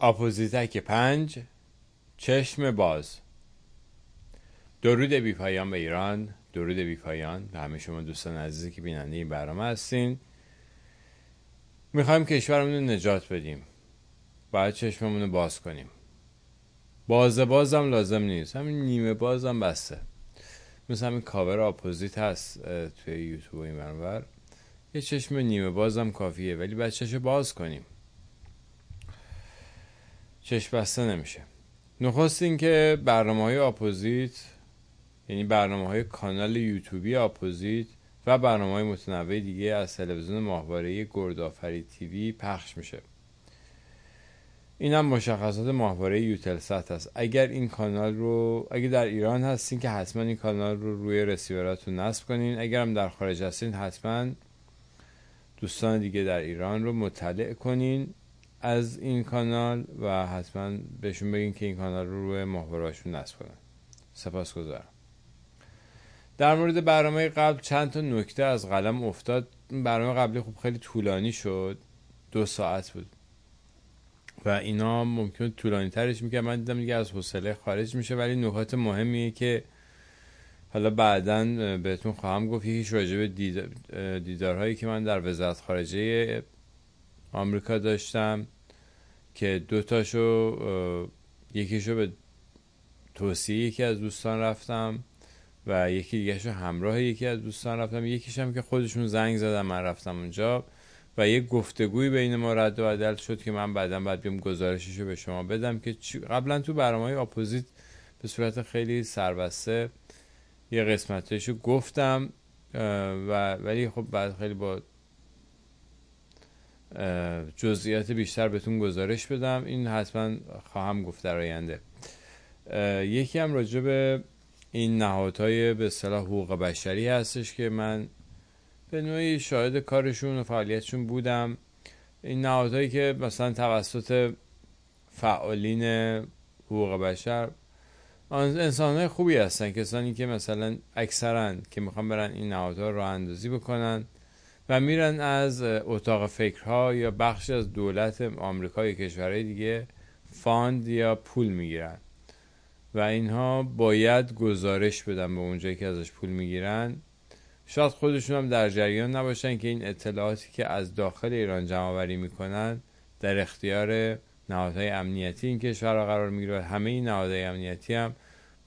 آپوزیتک پنج چشم باز. درود بی پایان به ایران درود بی پایان به همه شما دوستان عزیزی که بیننده این برنامه هستین. می‌خوایم کشورمون رو نجات بدیم. باید چشممون رو باز کنیم. باز بازم لازم نیست. همین نیمه بازم بسته. مثل همین کاور اپوزیت هست توی یوتیوب این برنامه یه چشم نیمه بازم کافیه ولی باید چشم باز کنیم. چشم بسته نمیشه. نخست اینکه برنامه های اپوزیت یعنی برنامه های کانال یوتیوبی اپوزیت و برنامه های متنوع دیگه از تلویزیون ماهواره گردآفرید TV پخش میشه. این هم مشخصات ماهواره یوتلست هست اگر این کانال رو اگر در ایران هستین که حتما این کانال رو روی receiverاتون نصب کنین. اگر هم در خارج هستین حتما دوستان دیگه در ایران رو مطلع کنین. از این کانال و حتما بهشون بگین که این کانال رو روی ماهوارهاشون نصب کنن. سپاس گذارم در مورد برنامه قبل چند تا نکته از قلم افتاد. برنامه قبلی خوب خیلی طولانی شد. دو ساعت بود. و اینا ممکن طولانی ترش می‌کنه من دیدم دیگه از حوصله خارج میشه. ولی نکات مهمیه که حالا بعدا بهتون خواهم گفت. یکیش راجع به دیدارهایی که من در وزارت خارجه آمریکا داشتم که دوتاشو یکیشو به توصیه یکی از دوستان رفتم و یکی دیگهشو همراه یکی از دوستان رفتم. یکیش هم که خودشون زنگ زدم من رفتم اونجا و یک گفتگوی بین ما رد و بدل شد که من بعدا باید بیم گزارششو به شما بدم که قبلا تو برنامه های اپوزیت به صورت خیلی سربسته یه قسمتشو گفتم و ولی خب بعد خیلی با جزئیات بیشتر بهتون گزارش بدم. این حتما خواهم گفت در آینده. یکی هم راجع به این نهادهای به صلاح حقوق بشری هستش که من به نوعی شاهد کارشون و فعالیتشون بودم. این نهادهایی که مثلا توسط فعالین حقوق بشر انسان های خوبی هستن. کسانی که مثلا اکثرا که می‌خوان برن این نهادها رو اندازی بکنن. و میرن از اتاق فکرها یا بخشی از دولت آمریکا یا کشورهای دیگه فاند یا پول می‌گیرن. و اینها باید گزارش بدن به اونجایی که ازش پول می‌گیرن. شاید خودشون هم در جریان نباشن که این اطلاعاتی که از داخل ایران جمع آوری می‌کنن در اختیار نهادهای امنیتی این کشور قرار می‌گیره. همه این نهادهای امنیتی هم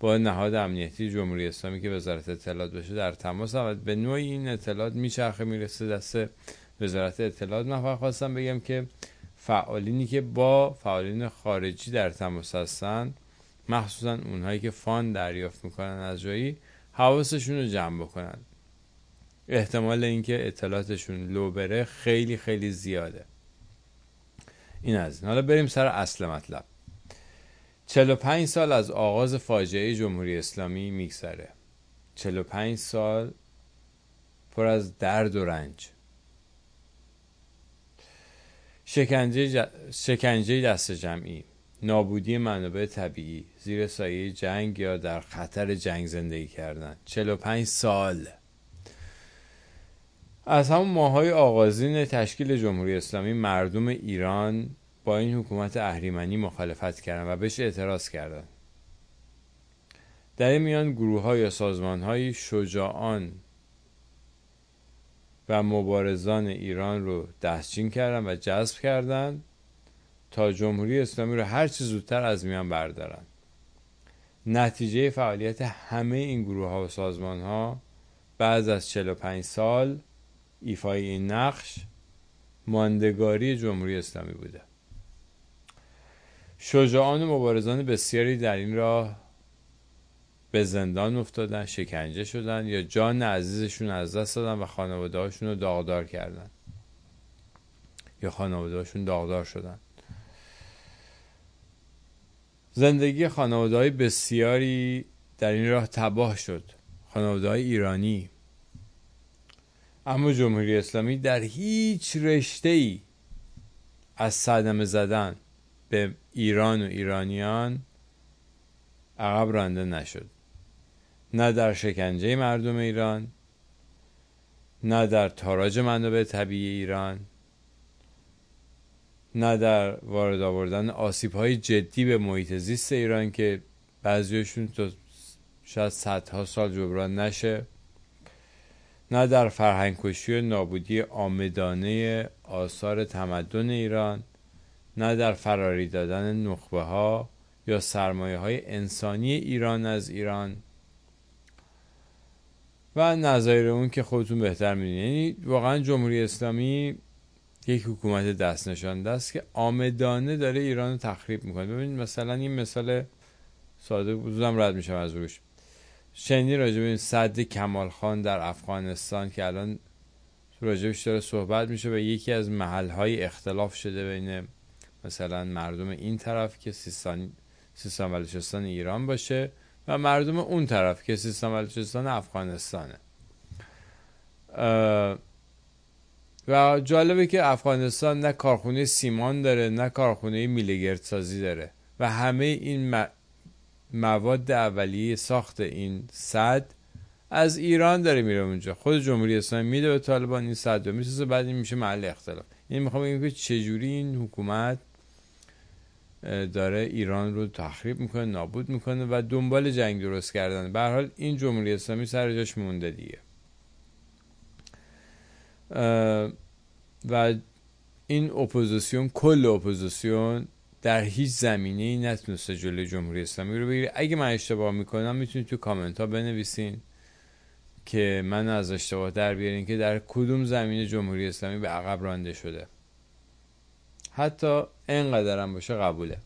با نهاد امنیتی جمهوری اسلامی که وزارت اطلاعات باشه در تماس و به نوعی این اطلاعات میچرخه می‌رسه دست وزارت اطلاعات. من خواستم بگم که فعالینی که با فعالین خارجی در تماس هستن مخصوصا اونهایی که فان دریافت می‌کنن از جایی حواسشون رو جمع بکنن. احتمال اینکه اطلاعاتشون لو بره خیلی خیلی زیاده. این از این. حالا بریم سر اصل مطلب. 45 سال از آغاز فاجعه جمهوری اسلامی میگذره. 45 سال پر از درد و رنج. شکنجه, شکنجه دست جمعی نابودی منابع طبیعی زیر سایه جنگ یا در خطر جنگ زندگی کردن. 45 سال. از همون ماهای آغازین تشکیل جمهوری اسلامی مردم ایران با این حکومت اهریمنی مخالفت کردن و بهش اعتراض کردن. در این میان گروه ها یا سازمان های شجاعان و مبارزان ایران رو دستچین کردن و جذب کردند تا جمهوری اسلامی رو هر چه زودتر از میان بردارن. نتیجه فعالیت همه این گروه ها و سازمان ها بعد از 45 سال ایفای این نقش ماندگاری جمهوری اسلامی بوده. شجاعان و مبارزان بسیاری در این راه به زندان افتادن شکنجه شدن یا جان عزیزشون از دست دادن و خانواده رو داغدار کردن. یا خانواده داغدار شدن. زندگی خانواده های بسیاری در این راه تباه شد. خانواده های ایرانی. اما جمهوری اسلامی در هیچ رشته ای از صدمه زدن به ایران و ایرانیان عقب رانده نشد. نه در شکنجه مردم ایران نه در تاراج منابع طبیعی ایران نه در وارد آوردن آسیب های جدی به محیط زیست ایران که بعضیشون تا شاید صدها سال جبران نشه نه در فرهنگ کشی و نابودی آمدانه آثار تمدن ایران نه در فراری دادن نخبه ها یا سرمایه های انسانی ایران از ایران و نظایر اون که خودتون بهتر می‌دونید یعنی واقعا جمهوری اسلامی یک حکومت دست نشانده است که آمدانه داره ایران رو تخریب می‌کنه. ببینید مثلا این مثال ساده بودم رد میشم از روش. شنی راجع به این صد کمال خان در افغانستان که الان راجبش داره صحبت میشه و یکی از محل اختلاف شده بین مثلا مردم این طرف که سیستان سیستان بلوچستان ایران باشه و مردم اون طرف که سیستان بلوچستان افغانستانه. و جالبه که افغانستان نه کارخونه سیمان داره نه کارخونه میلگرد سازی داره و همه این مواد اولیه ساخت این صد از ایران داره میره اونجا. خود جمهوری اسلامی میده به طالبان این صد رو می‌سازه بعد این میشه محل اختلاف. یعنی می‌خوام بگم که چجوری این حکومت داره ایران رو تخریب می‌کنه نابود می‌کنه و دنبال جنگ درست کردن. به حال این جمهوری اسلامی سر جاش مونده دیگه. و این اپوزیسیون کل اپوزیسیون در هیچ زمینه ای نتونسته جلوی جمهوری اسلامی رو بگیره. اگه من اشتباه می‌کنم می‌تونید تو کامنت ها بنویسین که من از اشتباه در بیارین که در کدوم زمینه جمهوری اسلامی به عقب رانده شده. حتی هم باشه قبوله.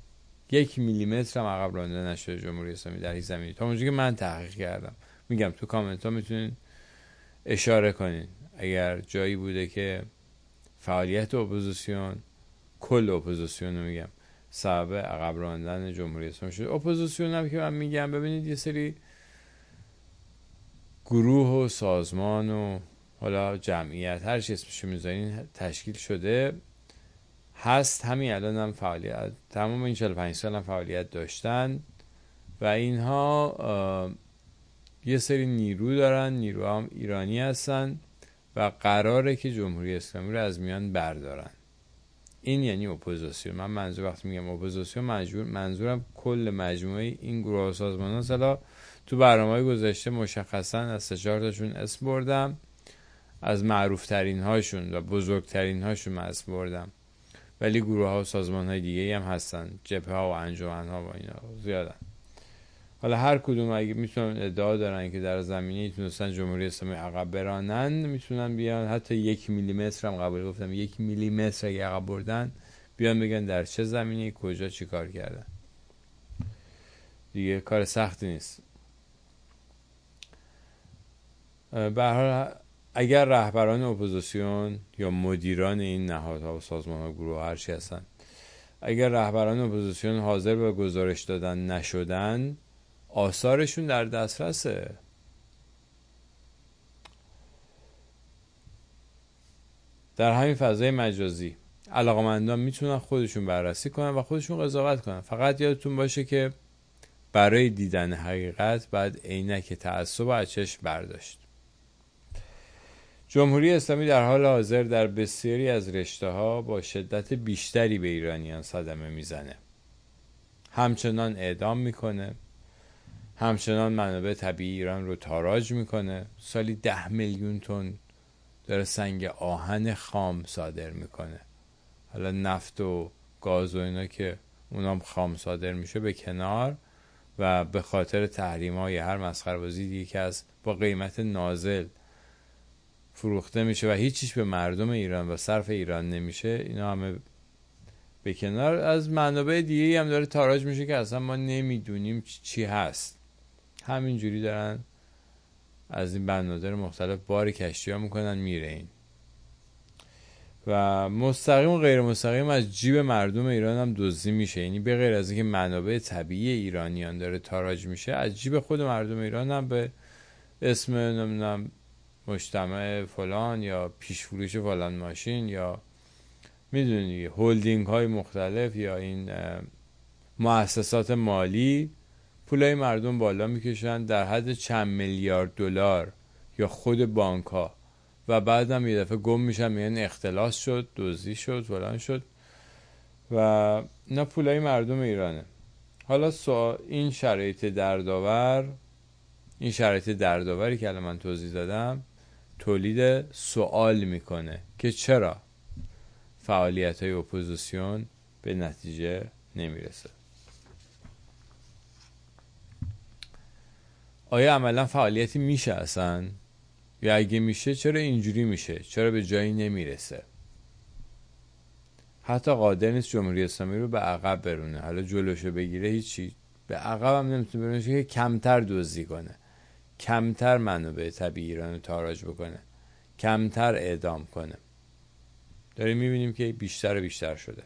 یک میلیمتر هم عقب رانده نشده جمهوری اسلامی در این زمینه تا اونجا که من تحقیق کردم. میگم تو کامنت ها می‌تونین اشاره کنین. اگر جایی بوده که فعالیت اپوزیسیون کل اپوزیسیون رو میگم سبب عقب راندن جمهوری اسلامی شده. اپوزیسیون هم که من میگم ببینید یه سری گروه و سازمان و حالا جمعیت هر چی اسمشو می‌ذارین تشکیل شده. هست همین الان هم فعالیت تمام این 45 سال هم فعالیت داشتن و اینها یه سری نیرو دارن نیرو هم ایرانی هستن و قراره که جمهوری اسلامی رو از میان بردارن. این یعنی اپوزیسیون. من منظور وقتی میگم اپوزیسیون منظور منظورم کل مجموعه این گروه سازمان ها تو برنامه گذشته مشخصا از سه تاشون اسم بردم از معروف ترین هاشون و بزرگترین هاشون اسم بردم. ولی گروه ها و سازمان های دیگه هم هستن. جبهه ها و انجمن ها و اینا زیادن. حالا هر کدوم اگه می‌تونن ادعا دارن که در زمینه تونستن جمهوری اسلامی عقب برانن می‌تونن بیان. حتی یک میلیمتر هم قبول گفتم. یک میلیمتر اگه عقب بردن بیان بگن در چه زمینه کجا چیکار کردن. دیگه کار سختی نیست. به هر اگر رهبران اپوزیسیون یا مدیران این نهادها و سازمان ها گروه هرچی هستن اگر رهبران اپوزیسیون حاضر به گزارش دادن نشدن آثارشون در دسترسه. در همین فضای مجازی علاقمندان می‌تونن خودشون بررسی کنن و خودشون قضاوت کنن. فقط یادتون باشه که برای دیدن حقیقت بعد عینک تعصب از چشم برداشت. جمهوری اسلامی در حال حاضر در بسیاری از رشته ها با شدت بیشتری به ایرانیان صدمه می‌زنه. همچنان اعدام می‌کنه. همچنان منابع طبیعی ایران رو تاراج می‌کنه. سالی ده میلیون تن داره سنگ آهن خام صادر می‌کنه. حالا نفت و گاز و اینا که اونام خام صادر میشه به کنار و به خاطر تحریم های هر مسخره بازی دیگه که از با قیمت نازل فروخته میشه و هیچیش به مردم ایران و صرف ایران نمیشه اینا همه به کنار. از منابع دیگه هم داره تاراج میشه که اصلا ما نمی‌دونیم چی هست. همینجوری دارن از این بنادر مختلف بار کشتی ها می‌کنن میره این. و مستقیم و غیر مستقیم از جیب مردم ایران هم دزدی میشه. یعنی به غیر از اینکه منابع طبیعی ایرانیان داره تاراج میشه از جیب خود مردم ایران هم به اسم نمی‌دونم مجتمع فلان یا پیش فروش فلان ماشین یا می‌دونی هولدینگ های مختلف یا این مؤسسات مالی پولای مردم بالا می‌کشن در حد چند میلیارد دلار یا خود بانک ها و بعدم یه دفعه گم میشن میگن اختلاس شد دزدی شد فلان شد. و اینا پولای مردم ایرانه. حالا این شرایط دردآور این شرایط دردآوری که الان من توضیح دادم تولید سوال می‌کنه که چرا فعالیت های اپوزیسیون به نتیجه نمی‌رسه. آیا عملا فعالیتی میشه اصلا؟ یا اگه میشه چرا اینجوری میشه؟ چرا به جایی نمی‌رسه؟ حتی قادر نیست جمهوری اسلامی رو به عقب برونه. حالا جلوشو بگیره هیچی. به عقب هم نمی‌تونه برونه که کمتر دزدی کنه. کمتر منابع طبیعی ایران رو تاراج بکنه. کمتر اعدام کنه. داریم می‌بینیم که بیشتر و بیشتر شده.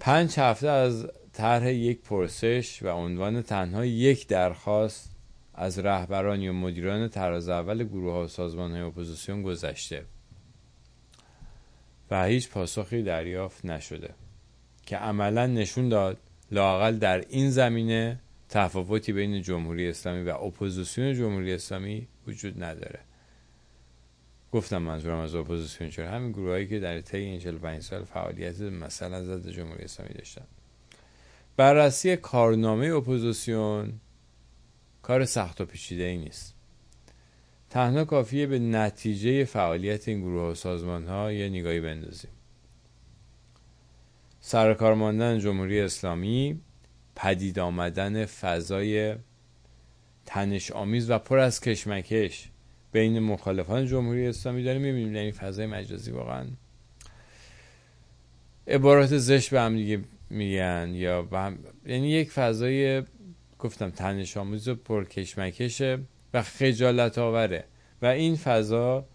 پنج هفته از طرح یک پرسش و عنوان تنها یک درخواست از رهبران یا مدیران تراز اول گروه ها و سازمان های اپوزیسیون گذشته و هیچ پاسخی دریافت نشده که عملا نشون داد لااقل در این زمینه تفاوتی بین جمهوری اسلامی و اپوزیسیون جمهوری اسلامی وجود نداره. گفتم منظورم از اپوزیسیون چرا؟ همین گروهایی که در طی این 45 سال فعالیت مثلا ضد جمهوری اسلامی داشتن. بررسی کارنامه اپوزیسیون کار سخت و پیچیده ای نیست. تنها کافیه به نتیجه فعالیت این گروه و سازمان ها یه نگاهی بندازیم. سرکار ماندن جمهوری اسلامی پدید آمدن فضای تنش آمیز و پر از کشمکش بین مخالفان جمهوری اسلامی داریم. می‌بینیم در این فضای مجازی واقعا عبارات زشت به هم دیگه میگن یا به هم... یعنی یک فضای گفتم تنش آمیز و پرکشمکشه و خجالت آوره و این فضا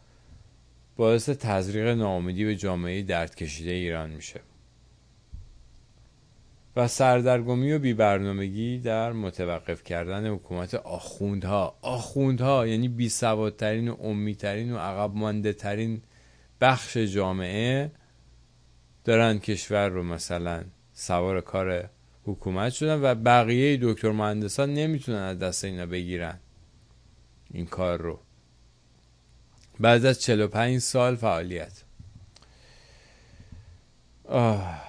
باعث تزریق ناامیدی به جامعه درد کشیده ایران میشه. و سردرگمی و بیبرنامگی در متوقف کردن حکومت آخوندها. آخوندها یعنی بی سوادترین و امیترین و عقب مانده ترین بخش جامعه دارن کشور رو مثلا سوار کار حکومت شدن و بقیه دکتر مهندسان نمی‌تونن از دست اینا بگیرن این کار رو. بعد از 45 سال فعالیت. آه.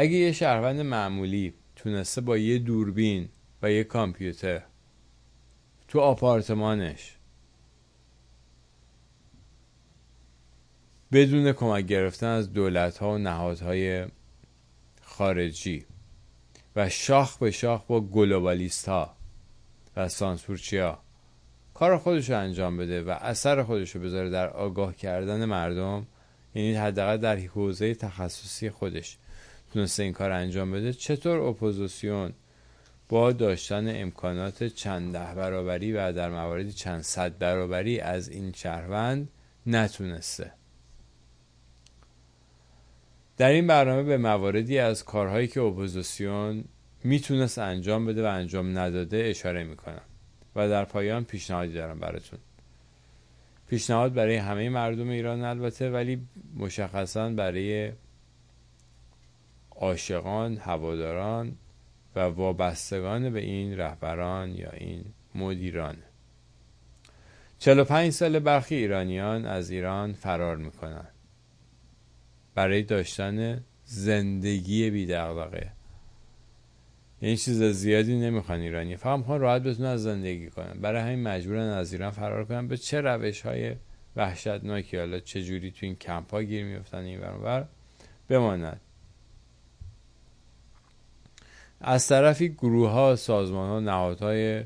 اگه یه شهروند معمولی تونسته با یه دوربین و یه کامپیوتر تو آپارتمانش بدون کمک گرفتن از دولت ها و نهادهای خارجی و شاخ به شاخ با گلوبالیست ها و سانسورچی ها کار خودش رو انجام بده و اثر خودش رو بذاره در آگاه کردن مردم یعنی حداقل در حوزه تخصصی خودش. تونسته این کار انجام بده چطور اپوزیسیون با داشتن امکانات چند ده برابری و در مواردی چند صد برابری از این شهروند نتونسته؟ در این برنامه به مواردی از کارهایی که اپوزیسیون می‌تونست انجام بده و انجام نداده اشاره می‌کنم و در پایان پیشنهادی دارم براتون. پیشنهاد برای همه مردم ایران البته ولی مشخصا برای عاشقان هواداران و وابستگان به این رهبران یا این مدیران. 45 سال برخی ایرانیان از ایران فرار می‌کنن برای داشتن زندگی بی دغدغه یعنی چیز زیادی نمی‌خوان ایرانی. فقط می‌خوان راحت بتونن زندگی کنن. برای همین مجبورن از ایران فرار کنن. به چه روش های وحشتناکی حالا جوری تو این کمپ ها گیر میفتن این برابر بمانند. از طرفی گروه ها سازمان ها نهادهای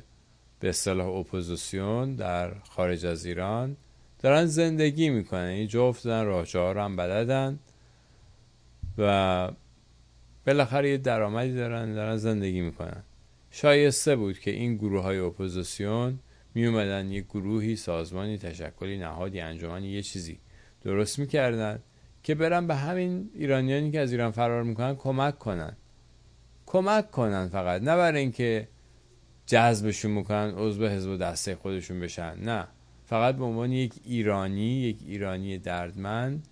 به اصطلاح اپوزیسیون در خارج از ایران دارن زندگی می‌کنن. این جفت دارن راه هم بلدن و بالاخره یه درآمدی دارن دارن زندگی می‌کنن. شایسته بود که این گروه های اپوزیسیون می اومدن یه گروهی سازمانی تشکلی نهادی انجمنی یه چیزی درست می‌کردن که برن به همین ایرانیانی که از ایران فرار می‌کنن کمک کنن. کمک کنن فقط. نه برای اینکه جذبشون می‌کنن عضو حزب و دسته خودشون بشن. نه. فقط به عنوان یک ایرانی یک ایرانی دردمند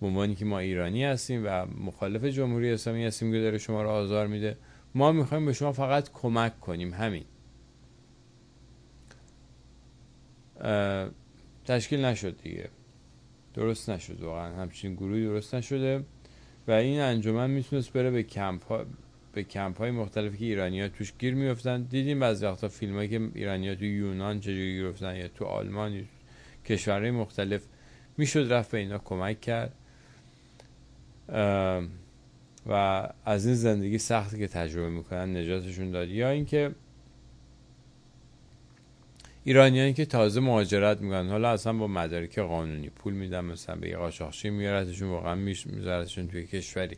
به عنوانی که ما ایرانی هستیم و مخالف جمهوری اسلامی هستیم که داره شما رو آزار میده ما می‌خوایم به شما فقط کمک کنیم. همین. تشکیل نشد دیگه. درست نشد واقعا. همچین گروهی درست نشده و این انجمن می‌تونست بره به کمپ ها به کمپ های مختلفی که ایرانی ها توش گیر میفتن دیدیم بعضی وقتا فیلم هایی که ایرانی ها تو یونان چجوری گیر یا تو آلمان کشورهای مختلف می‌شد رفت به اینا کمک کرد. و از این زندگی سختی که تجربه می‌کنن نجاتشون داد. یا اینکه ایرانیانی که تازه مهاجرت می‌کنن حالا اصلا با مدارک قانونی پول میدن مثلا به یه قاچاقچی میارتشون واقعا میذارتشون توی کشوری.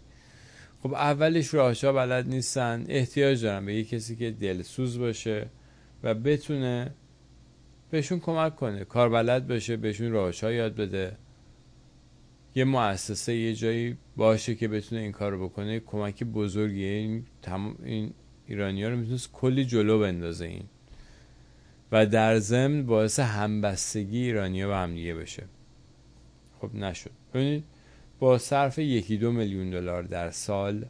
خب اولش راهشا بلد نیستن. احتیاج دارن به یه کسی که دلسوز باشه و بتونه بهشون کمک کنه کار بلد باشه بهشون راهشا یاد بده. یه مؤسسه یه جایی باشه که بتونه این کار بکنه. کمک بزرگیه. این, تمام این ایرانی ها رو می‌تونست کلی جلو بندازه این. و در ضمن باعث همبستگی ایرانیا به همدیگه بشه. خب نشد. ببینید با صرف یکی دو میلیون دلار در سال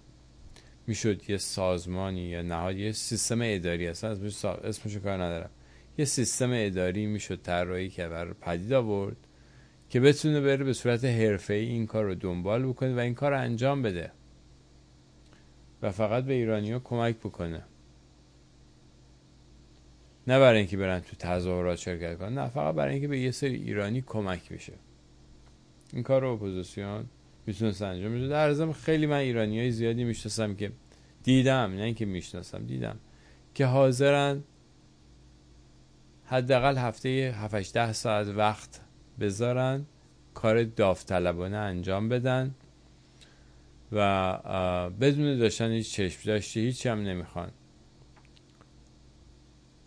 می‌شد یه سازمانی یا نهاد یه سیستم اداری. اصلا اسمش, کار ندارم. یه سیستم اداری می‌شد طراحی که بر پدید آورد که بتونه بره به صورت حرفه ای این کار رو دنبال بکنه و این کار رو انجام بده و فقط به ایرانی ها کمک بکنه. نه برای اینکه برن تو تظاهرات شرکت کنن نه فقط برای اینکه به یه سری ایرانی کمک بشه. این کار رو اپوزیسیون می‌تونست انجام بده در ضمن خیلی من ایرانی های زیادی می‌شناسم که دیدم نه اینکه می‌شناسم دیدم که حاضرن حداقل هفته 7 ده ساعت وقت بذارن کار داوطلبانه انجام بدن و بدون داشتن هیچ چشم داشته هیچ هم نمی‌خوان.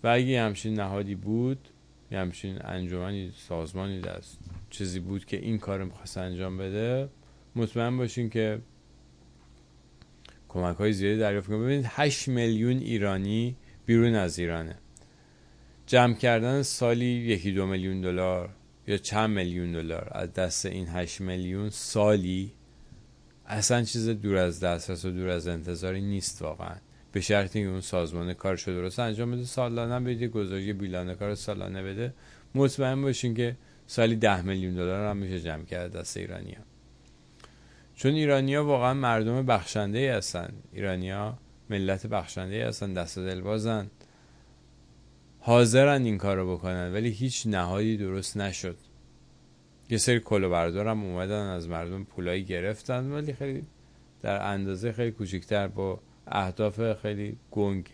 و اگه همچین نهادی بود یه همچین انجمنی سازمانی دست چیزی بود که این کار می‌خواست انجام بده مطمئن باشین که کمک های زیادی دریافت کنید ببینید 8 میلیون ایرانی بیرون از ایرانه. جمع کردن سالی یکی دو میلیون دلار یا چند میلیون دلار از دست این 8 میلیون سالی اصلا چیز دور از دسترس و دور از انتظاری نیست واقعا. به شرطی که اون سازمان کارش درست انجام بده سالانه بده گزارش بیلانه کار سالانه بده. مطمئن باشین که سالی ده میلیون دلار هم میشه جمع کرد دست ایرانیا چون ایرانیا واقعا مردم بخشنده ای هستن. ایرانیا ملت بخشنده ای هستن دست دل بازن. حاضرن این کار رو بکنن ولی هیچ نهادی درست نشد. یه سری کلو بردار هم اومدن از مردم پولایی گرفتن ولی خیلی در اندازه خیلی کوچکتر با اهداف خیلی گنگ.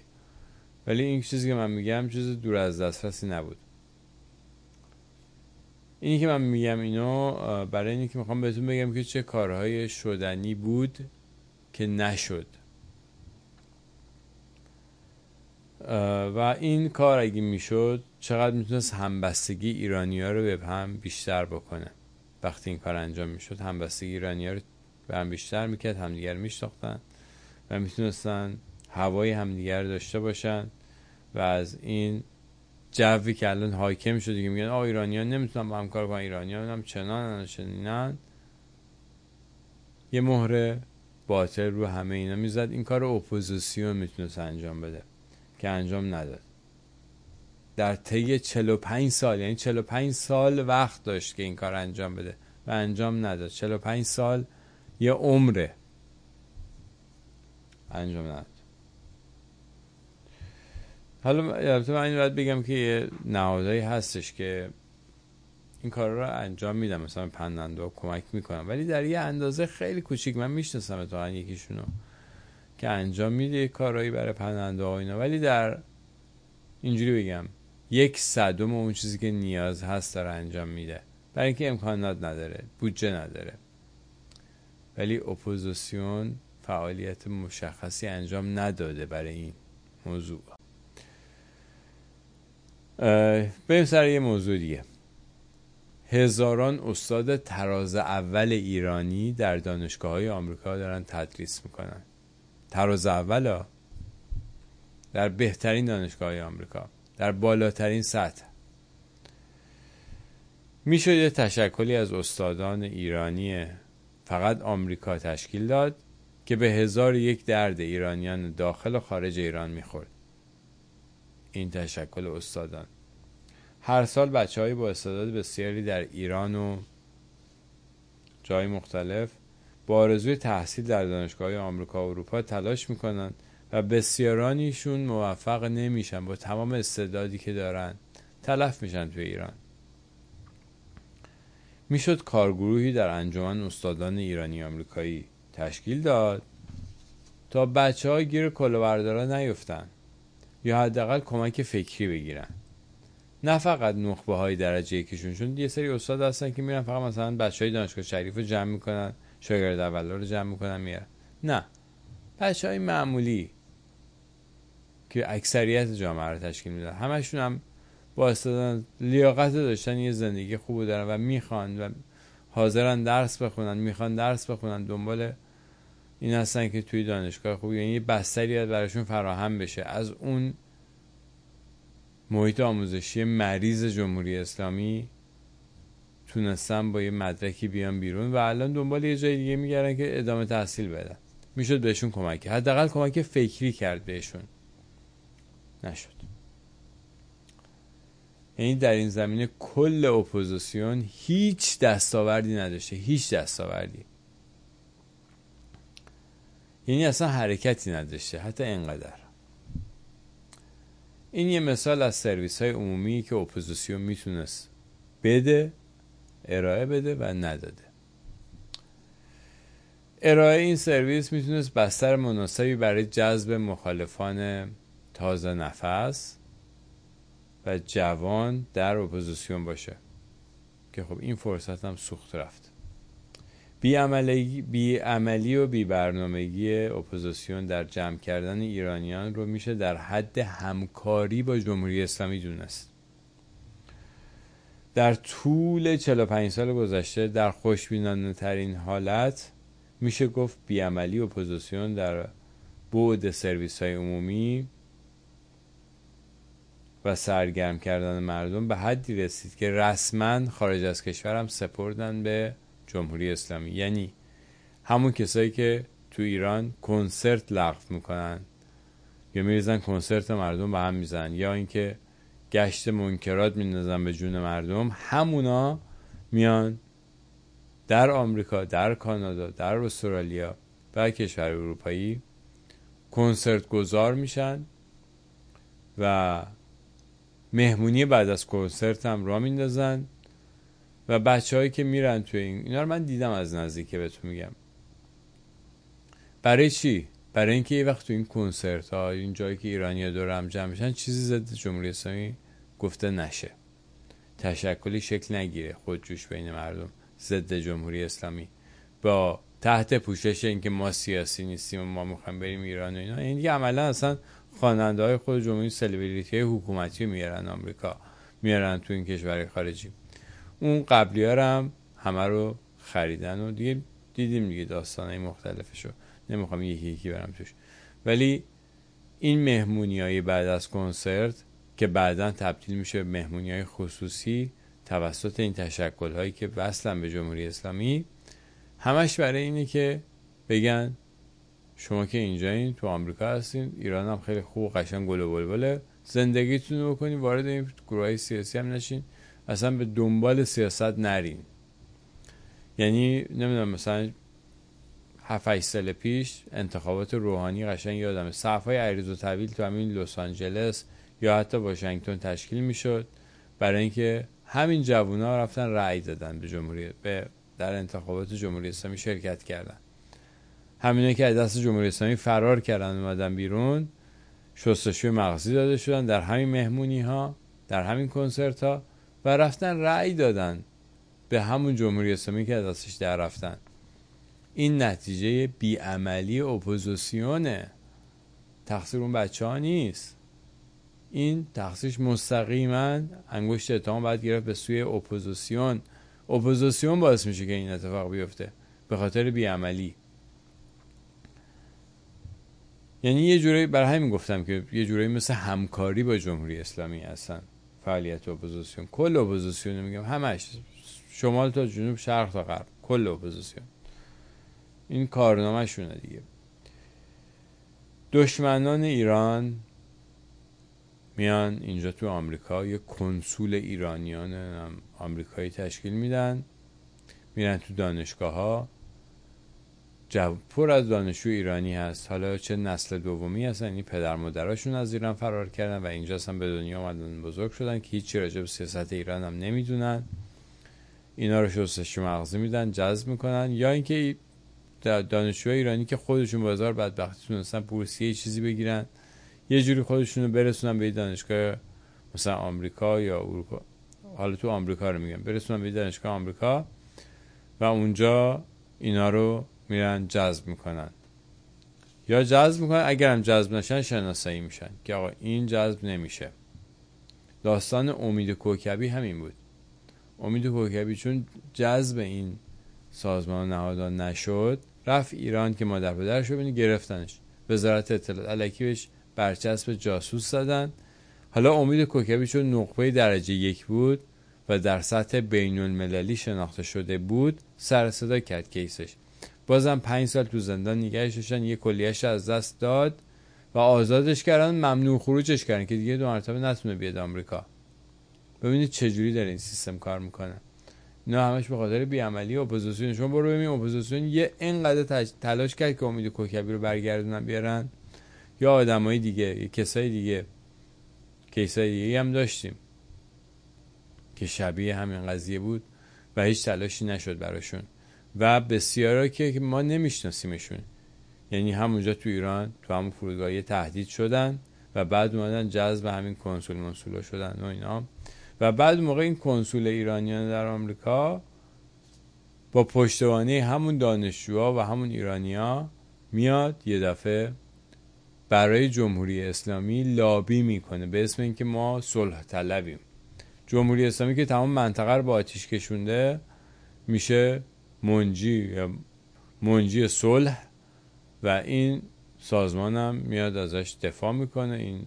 ولی این چیزی که من میگم چیز دور از دسترسی نبود. اینی که من میگم اینو برای اینی که می‌خوام بهتون بگم که چه کارهای شدنی بود که نشد. و این کار اگه می‌شد چقدر می‌تونست همبستگی ایرانی ها رو به هم بیشتر بکنه. وقتی این کار انجام می‌شد همبستگی ایرانی ها رو به هم بیشتر می‌کرد همدیگر میشتاختن و می‌تونستن هوای همدیگر داشته باشن و از این جوی که الان حاکم شده که میگن آ ایرانیان نمی‌تونن با هم کار کنن. ایرانیان هم چنان چنینن. یه مهره باطل رو همه اینا می‌زد. این کار اپوزیسیون می‌تونست انجام بده که انجام نداد. در طی 45 سال یعنی 45 سال وقت داشت که این کار انجام بده و انجام نداد. 45 سال یه عمره انجام نداد. حالا البته من باید بگم که نهادهایی هستش که این کار رو انجام میدم. مثلا پننده کمک می‌کنم. ولی در یه اندازه خیلی کوچیک من می‌شناسم اتفاقا یکیشونو که انجام میده کارهایی برای پننده ها اینا. ولی در اینجوری بگم یک صدم اون چیزی که نیاز هست داره انجام میده. برای اینکه امکانات نداره بودجه نداره. ولی اپوزیسیون فعالیت مشخصی انجام نداده برای این موضوع. بریم سر یه موضوع دیگه. هزاران استاد تراز اول ایرانی در دانشگاه های آمریکا دارن تدریس می‌کنن. تراز اول در بهترین دانشگاه های آمریکا در بالاترین سطح. می‌شد یه تشکلی از استادان ایرانی فقط آمریکا تشکیل داد که به هزار یک درد ایرانیان داخل و خارج ایران می‌خورد. این تشکل استادان. هر سال بچه های با استعداد بسیاری در ایران و جای مختلف با آرزوی تحصیل در دانشگاه آمریکا و اروپا تلاش می‌کنن و بسیارانیشون موفق نمیشن با تمام استعدادی که دارن تلف میشن توی ایران. می‌شد کارگروهی در انجمن استادان ایرانی آمریکایی تشکیل داد تا بچه ها گیر کلاوردارا نیفتن. یا حداقل کمک فکری بگیرن. نه فقط نخبه های درجه یکیشون چون یه سری استاد هستن که میرن فقط مثلا بچه های دانشگاه شریف رو جمع می‌کنن شاگرد اولا رو جمع می‌کنن میرن. نه. بچه های معمولی که اکثریت جامعه رو تشکیل میدن همشون هم با استادان لیاقت داشتن یه زندگی خوب دارن و می‌خوان و حاضرن درس بخونن می‌خوان درس بخونن دنبال این هستن که توی دانشگاه خوب یعنی یه بستری براشون فراهم بشه. از اون محیط آموزشی مریض جمهوری اسلامی تونستن با یه مدرکی بیان بیرون و الان دنبال یه جای دیگه میگردن که ادامه تحصیل بدن. می‌شد بهشون کمک حداقل کمک فکری کرد بهشون. نشد. یعنی در این زمینه کل اپوزیسیون هیچ دستاوردی نداشته. هیچ دستاوردی. یعنی اصلا حرکتی نداشته حتی اینقدر. این یه مثال از سرویس های عمومی که اپوزیسیون می‌تونست بده ارائه بده و نداده. ارائه این سرویس می‌تونست بستر مناسبی برای جذب مخالفان تازه نفس و جوان در اپوزیسیون باشه. که خب این فرصت هم سوخت رفت. بیعملی بی عملی و بی برنامگی اپوزیسیون در جمع کردن ایرانیان رو میشه در حد همکاری با جمهوری اسلامی دونست. در طول 45 سال گذشته در خوشبینانه ترین حالت میشه گفت بیعملی اپوزیسیون در بود سرویس های عمومی و سرگرم کردن مردم به حدی رسید که رسما خارج از کشورم سپردن به جمهوری اسلامی. یعنی همون کسایی که تو ایران کنسرت لغو می‌کنن. یا میریزن کنسرت مردم به هم می‌زنن. یا اینکه گشت منکرات میندازن به جون مردم. همونا میان در آمریکا در کانادا در استرالیا و کشور اروپایی کنسرت گذار میشن و مهمونی بعد از کنسرت هم را میندازن. و بچههایی که میرن توی این اینا رو من دیدم از نزدیک بهتون میگم. برای چی؟ برای اینکه یه وقت تو این کنسرت ها این جایی که ایرانی دور جمع میشن چیزی ضد جمهوری اسلامی گفته نشه. تشکلی شکل نگیره خودجوش بین مردم ضد جمهوری اسلامی. با تحت پوشش اینکه ما سیاسی نیستیم و ما می‌خوایم بریم ایران و اینا این دیگه عملا اصلا خواننده های خود جمهوری سلیبریتی های حکومتی میارن آمریکا میارن تو این کشور خارجی. اون قبلی ها هم همه رو خریدن و دیگه دیدیم دیگه داستان های مختلفشو. نمی‌خوام یکی یکی برم توش. ولی این مهمونی های بعد از کنسرت که بعدا تبدیل میشه به مهمونی های خصوصی توسط این تشکل هایی که وصلن به جمهوری اسلامی همش برای اینه که بگن شما که اینجا این تو آمریکا هستین ایران هم خیلی خوب و قشنگ گل و بلبله زندگیتون رو بکنین وارد این گروه سیاسی هم نشین. اصلا به دنبال سیاست نرین. یعنی نمی‌دونم مثلا 7 سال پیش انتخابات روحانی قشنگ یادمه. صفای عریض و طویل تو همین لس آنجلس یا حتی واشنگتن تشکیل می‌شد برای اینکه همین جوونا رفتن رأی دادن به جمهوری به در انتخابات جمهوری اسلامی شرکت کردن. همینه که از دست جمهوری اسلامی فرار کردن اومدن بیرون شستشوی مغزی داده شدن در همین مهمونی ها در همین کنسرت ها و رفتن رأی دادن به همون جمهوری اسلامی که از دستش در رفتن. این نتیجه بیعملی اپوزیسیونه. تقصیر اون بچه ها نیست. این تقصیرش مستقیما انگشت اتهام باید گرفت به سوی اپوزیسیون. اپوزیسیون باعث میشه که این اتفاق بیفته به خاطر بیعملی. یعنی یه جوری برای همین گفتم که یه جوری مثل همکاری با جمهوری اسلامی هستن. فعالیت اپوزیسیون. کل اپوزیسیون میگم همش. شمال تا جنوب شرق تا غرب. کل اپوزیسیون. این کارنامه شونه دیگه. دشمنان ایران میان اینجا تو آمریکا. یه council ایرانیان آمریکایی تشکیل میدن. میرن تو دانشگاه ها پر از دانشجو ایرانی هست. حالا چه نسل دومی هستن. این پدر مادراشون از ایران فرار کردن و اینجا هم به دنیا آمدن بزرگ شدن که هیچی راجع به سیاست ایران هم نمی‌دونن. اینا رو شستشو مغزی میدن جذب می‌کنن. یا اینکه دانشجو ایرانی که خودشون بازار بدبختی تونستن بورسیه چیزی بگیرن یه جوری خودشون رو برسونن به دانشگاه مثلا آمریکا یا اروپا. حالا تو آمریکا رو میگم. برسونن به دانشگاه آمریکا و اونجا اینا رو میرن جذب می‌کنن. یا جذب می‌کنن اگر هم جذب نشن شناسایی میشن که آقا این جذب نمیشه. داستان امید کوکبی همین بود. امید کوکبی چون جذب این سازمان نهادان نشد رفت ایران که مادر پدرش رو گرفتنش. وزارت اطلاعات علکی بهش برچسب جاسوس زدن. حالا امید کوکبی چون نقطه درجه یک بود و در سطح بین المللی شناخته شده بود سر صدا کرد کیسش. بازم پنج سال تو زندان نگهش داشتن یه کلیهش از دست داد و آزادش کردن ممنوع خروجش کردن که دیگه دو مرتبه نتونه بیاد آمریکا. ببینید چجوری داره این سیستم کار می‌کنه. نه همش به خاطر بیعملی اپوزیسیون. شما برو ببین اپوزیسیون یه اینقدر تلاش کرد که امید کوکبی رو برگردونن بیارن. یا آدمای دیگه یا کسای دیگه case ای دیگه هم داشتیم که شبیه همین قضیه بود و هیچ تلاشی نشد براشون. و بسیارا که ما نمیشناسیمشون. یعنی همونجا تو ایران تو همون فرودگاه تهدید شدن و بعد اومدن جذب همین کنسول منسولا شدن و اینا. و بعد موقع این کنسول ایرانیان در آمریکا با پشتوانه همون دانشجوها و همون ایرانیا میاد یه دفعه برای جمهوری اسلامی لابی می‌کنه به اسم اینکه ما صلح طلبیم. جمهوری اسلامی که تمام منطقه رو با آتیش کشونده میشه منجی منجی صلح و این سازمان هم میاد ازش دفاع می‌کنه این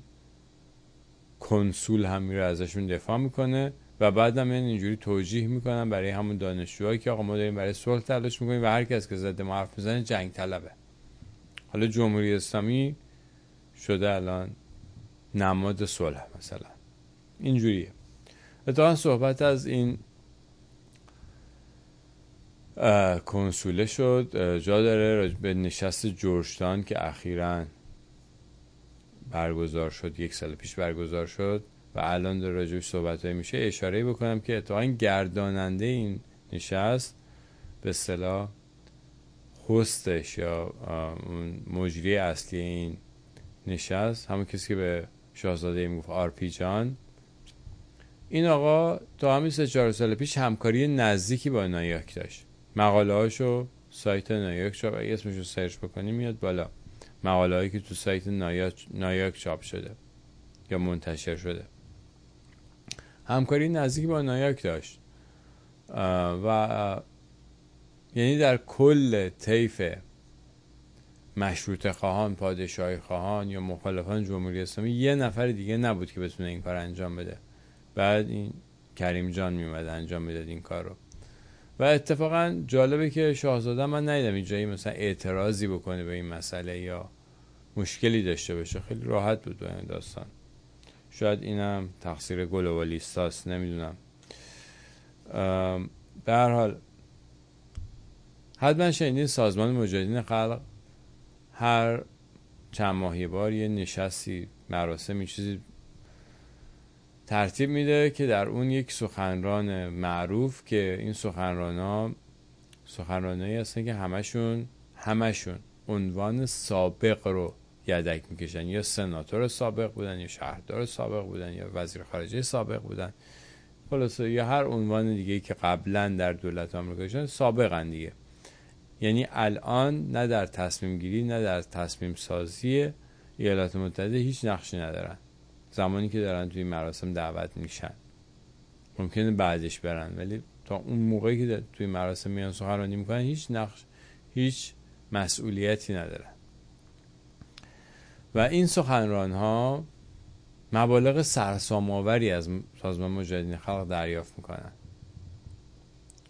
کنسول هم میره ازشون دفاع می‌کنه و بعد هم اینجوری توجیه می‌کنن برای همون دانشجوهایی که آقا ما داریم برای صلح تلاش می‌کنیم و هر کس که زده ما حرف می‌زنه جنگ طلبه. حالا جمهوری اسلامی شده الان نماد صلح مثلا. اینجوریه. اتفاقا صحبت از این کنسوله شد. جا داره به نشست جورجتان که اخیرا برگزار شد یک سال پیش برگزار شد و الان در راجبش صحبت میشه. اشاره بکنم که اتفاقا گرداننده این نشست به صلاح هستش یا مجری اصلی این نشست. همون کسی که به شاهزاده می‌گفت RP جان. این آقا تا همین سه چهار سال پیش همکاری نزدیکی با نایاک داشت. مقاله هاشو سایت نایاک چاپ اگه اسمش رو search بکنی میاد بالا. مقاله هایی که تو سایت نایاک, چاپ شده یا منتشر شده. همکاری نزدیکی با نایاک داشت. و یعنی در کل طیف مشروط خواهان پادشاهی خواهان یا مخالفان جمهوری اسلامی یه نفر دیگه نبود که بتونه این کار انجام بده. بعد این کریم جان میومد انجام می‌داد این کار رو و اتفاقا جالبه که شاهزاده من ندیدم اینجایی مثلا اعتراضی بکنه به این مسئله یا مشکلی داشته باشه. خیلی راحت بود این داستان. شاید اینم تقصیر گلوبالیستاست نمی‌دونم. به هر حال حتما شنیدین سازمان مجاهدین خلق هر چند ماهی بار یه نشستی مراسمی چیزی ترتیب میده که در اون یک سخنران معروف که این سخنران ها سخنرانایی هستن که همشون همشون عنوان سابق رو یدک می‌کشن. یا سناتور سابق بودن یا شهردار سابق بودن یا وزیر خارجه سابق بودن. خلاصه یا هر عنوان دیگه که قبلا در دولت آمریکا شدن سابقن دیگه. یعنی الان نه در تصمیم گیری نه در تصمیم سازی ایالات متحده هیچ نقشی ندارن. زمانی که دارن توی مراسم دعوت میشن. ممکنه بعدش برن ولی تا اون موقعی که توی مراسم میان سخنرانی می‌کنن هیچ نقش هیچ مسئولیتی ندارن. و این سخنران ها مبالغ سرسام‌آوری از سازمان مجاهدین خلق دریافت می‌کنن.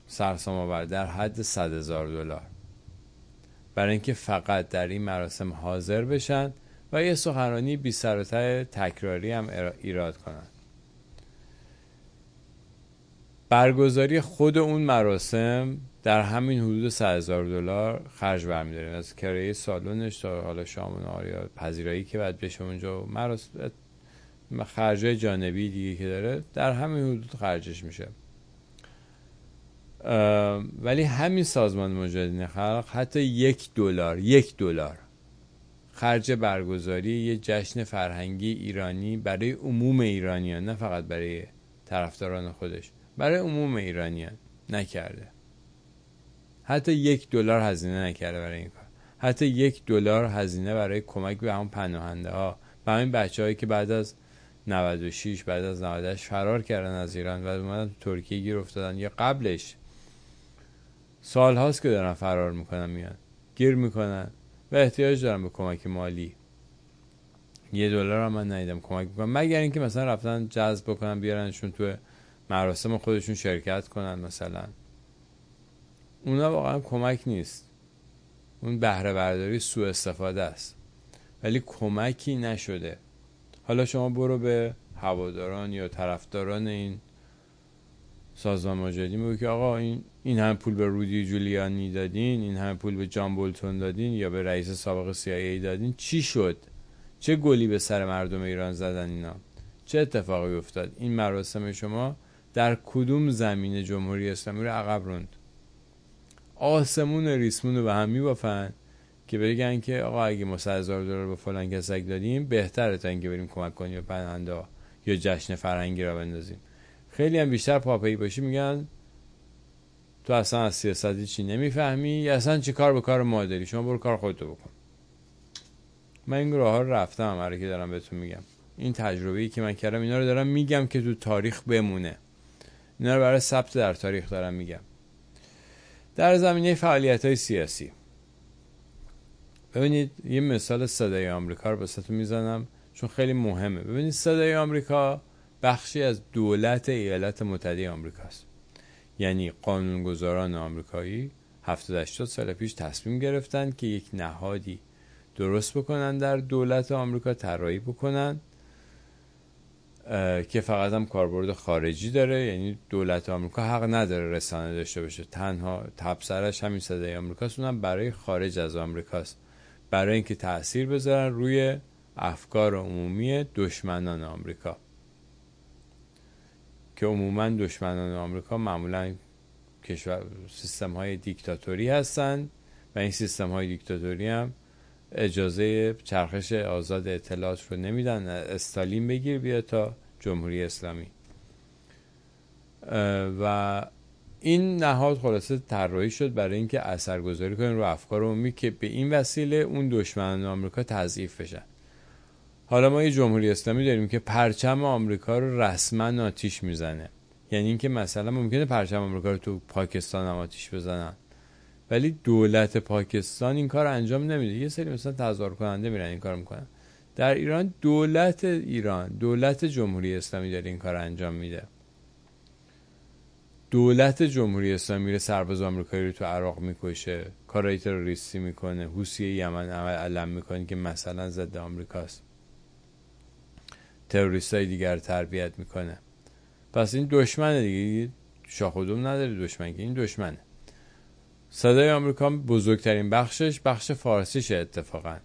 سرسام‌آور در حد 100 هزار دلار. برای اینکه فقط در این مراسم حاضر بشن و یه سخنرانی بی سر تکراری هم ایراد کنن. برگزاری خود اون مراسم در همین حدود 3 هزار دلار خرج برمیداریم. از کرایه سالونش تا حالا شام و یا پذیرایی که بعد بشه اونجا. مراسم خرجای جانبی دیگه که داره در همین حدود خرجش میشه. ولی همین سازمان مجاهدین خلق حتی یک دلار یک دلار خرج برگزاری یه جشن فرهنگی ایرانی برای عموم ایرانیان نه فقط برای طرفداران خودش برای عموم ایرانیان نکرده. حتی یک دلار هزینه نکرده برای این کار. حتی یک دلار هزینه برای کمک به همون پناهنده ها به همین بچه هایی که بعد از 96 بعد از 98 فرار کردن از ایران و اومدن ترکیه گیر افتادن. یا قبلش سال هاست که دارن فرار می‌کنن میان. گیر می‌کنن. و احتیاج دارن به کمک مالی. یه دلار هم من ندیدم کمک می‌کنن مگر اینکه مثلا رفتن جذب بکنن بیارنشون تو مراسم خودشون شرکت کنن مثلا. اونا واقعا کمک نیست. اون بهره برداری سوء استفاده است. ولی کمکی نشده. حالا شما برو به هواداران یا طرفداران این سازمان مجاهدین بگو که آقا این این هم پول به رودی جولیانی دادین این هم پول به جان بولتون دادین یا به رئیس سابق CIA دادین چی شد؟ چه گلی به سر مردم ایران زدن اینا؟ چه اتفاقی افتاد؟ این مراسم شما در کدوم زمین جمهوری اسلامی رو عقب روند؟ آسمون ریسمون رو به هم میبافن که بگن که آقا اگه ما هزار دلار به فلان کسک دادیم بهتره تا اینکه بریم کمک کنیم به پناهنده یا جشن فرهنگی را بندازیم. خیلی هم بیشتر پاپایی باشی میگن تو اصلا از سیاستی چی نمی‌فهمی؟ اصلا چی کار به کار ما داری شما برو کار خودتو بکن. من این راه ها رو رفتم هر که دارم بهتون میگم. این تجربه ای که من کردم اینا رو دارم میگم که تو تاریخ بمونه. اینا رو برای ثبت در تاریخ دارم میگم. در زمینه فعالیت های سیاسی. ببینید یه مثال صدای آمریکا رو بساتون می‌زنم چون خیلی مهمه. ببینید صدای آمریکا بخشی از دولت ایالات متحده آمریکاست. یعنی قانونگذاران آمریکایی 70 80 سال پیش تصمیم گرفتن که یک نهادی درست بکنن در دولت آمریکا طراحی بکنن که فقط هم کاربرد خارجی داره. یعنی دولت آمریکا حق نداره رسانه داشته باشه. تنها تبصرش همین صدای آمریکاست. اونم برای خارج از آمریکاست. برای اینکه تاثیر بذارن روی افکار عمومی دشمنان آمریکا. که عموما دشمنان آمریکا معمولا کشور سیستم های دیکتاتوری هستند و این سیستم های دیکتاتوری هم اجازه چرخش آزاد اطلاعات رو نمیدن. استالین بگیر بیا تا جمهوری اسلامی. و این نهاد خلاصه طراحی شد برای اینکه اثرگذاری کنه رو افکار عمومی که به این وسیله اون دشمنان آمریکا تضعیف بشن. حالا ما یه جمهوری اسلامی داریم که پرچم آمریکا رو رسما آتیش می‌زنه. یعنی اینکه مثلا ممکنه پرچم آمریکا رو تو پاکستان هم آتیش بزنن. ولی دولت پاکستان این کار انجام نمیده. یه سری مثلا تظاهر کننده میرن این کار می‌کنن. در ایران دولت ایران دولت جمهوری اسلامی داره این کار انجام میده. دولت جمهوری اسلامی میره سرباز آمریکایی رو تو عراق می‌کشه. کارهای تروریستی می‌کنه. حوسی یمن علم می‌کنه که مثلا ضد آمریکاست. تروریست های دیگر تربیت می‌کنه. پس این دشمنه دیگه. شاخودوم نداره دشمن این دشمنه. صدای آمریکا بزرگترین بخشش بخش فارسیشه اتفاقا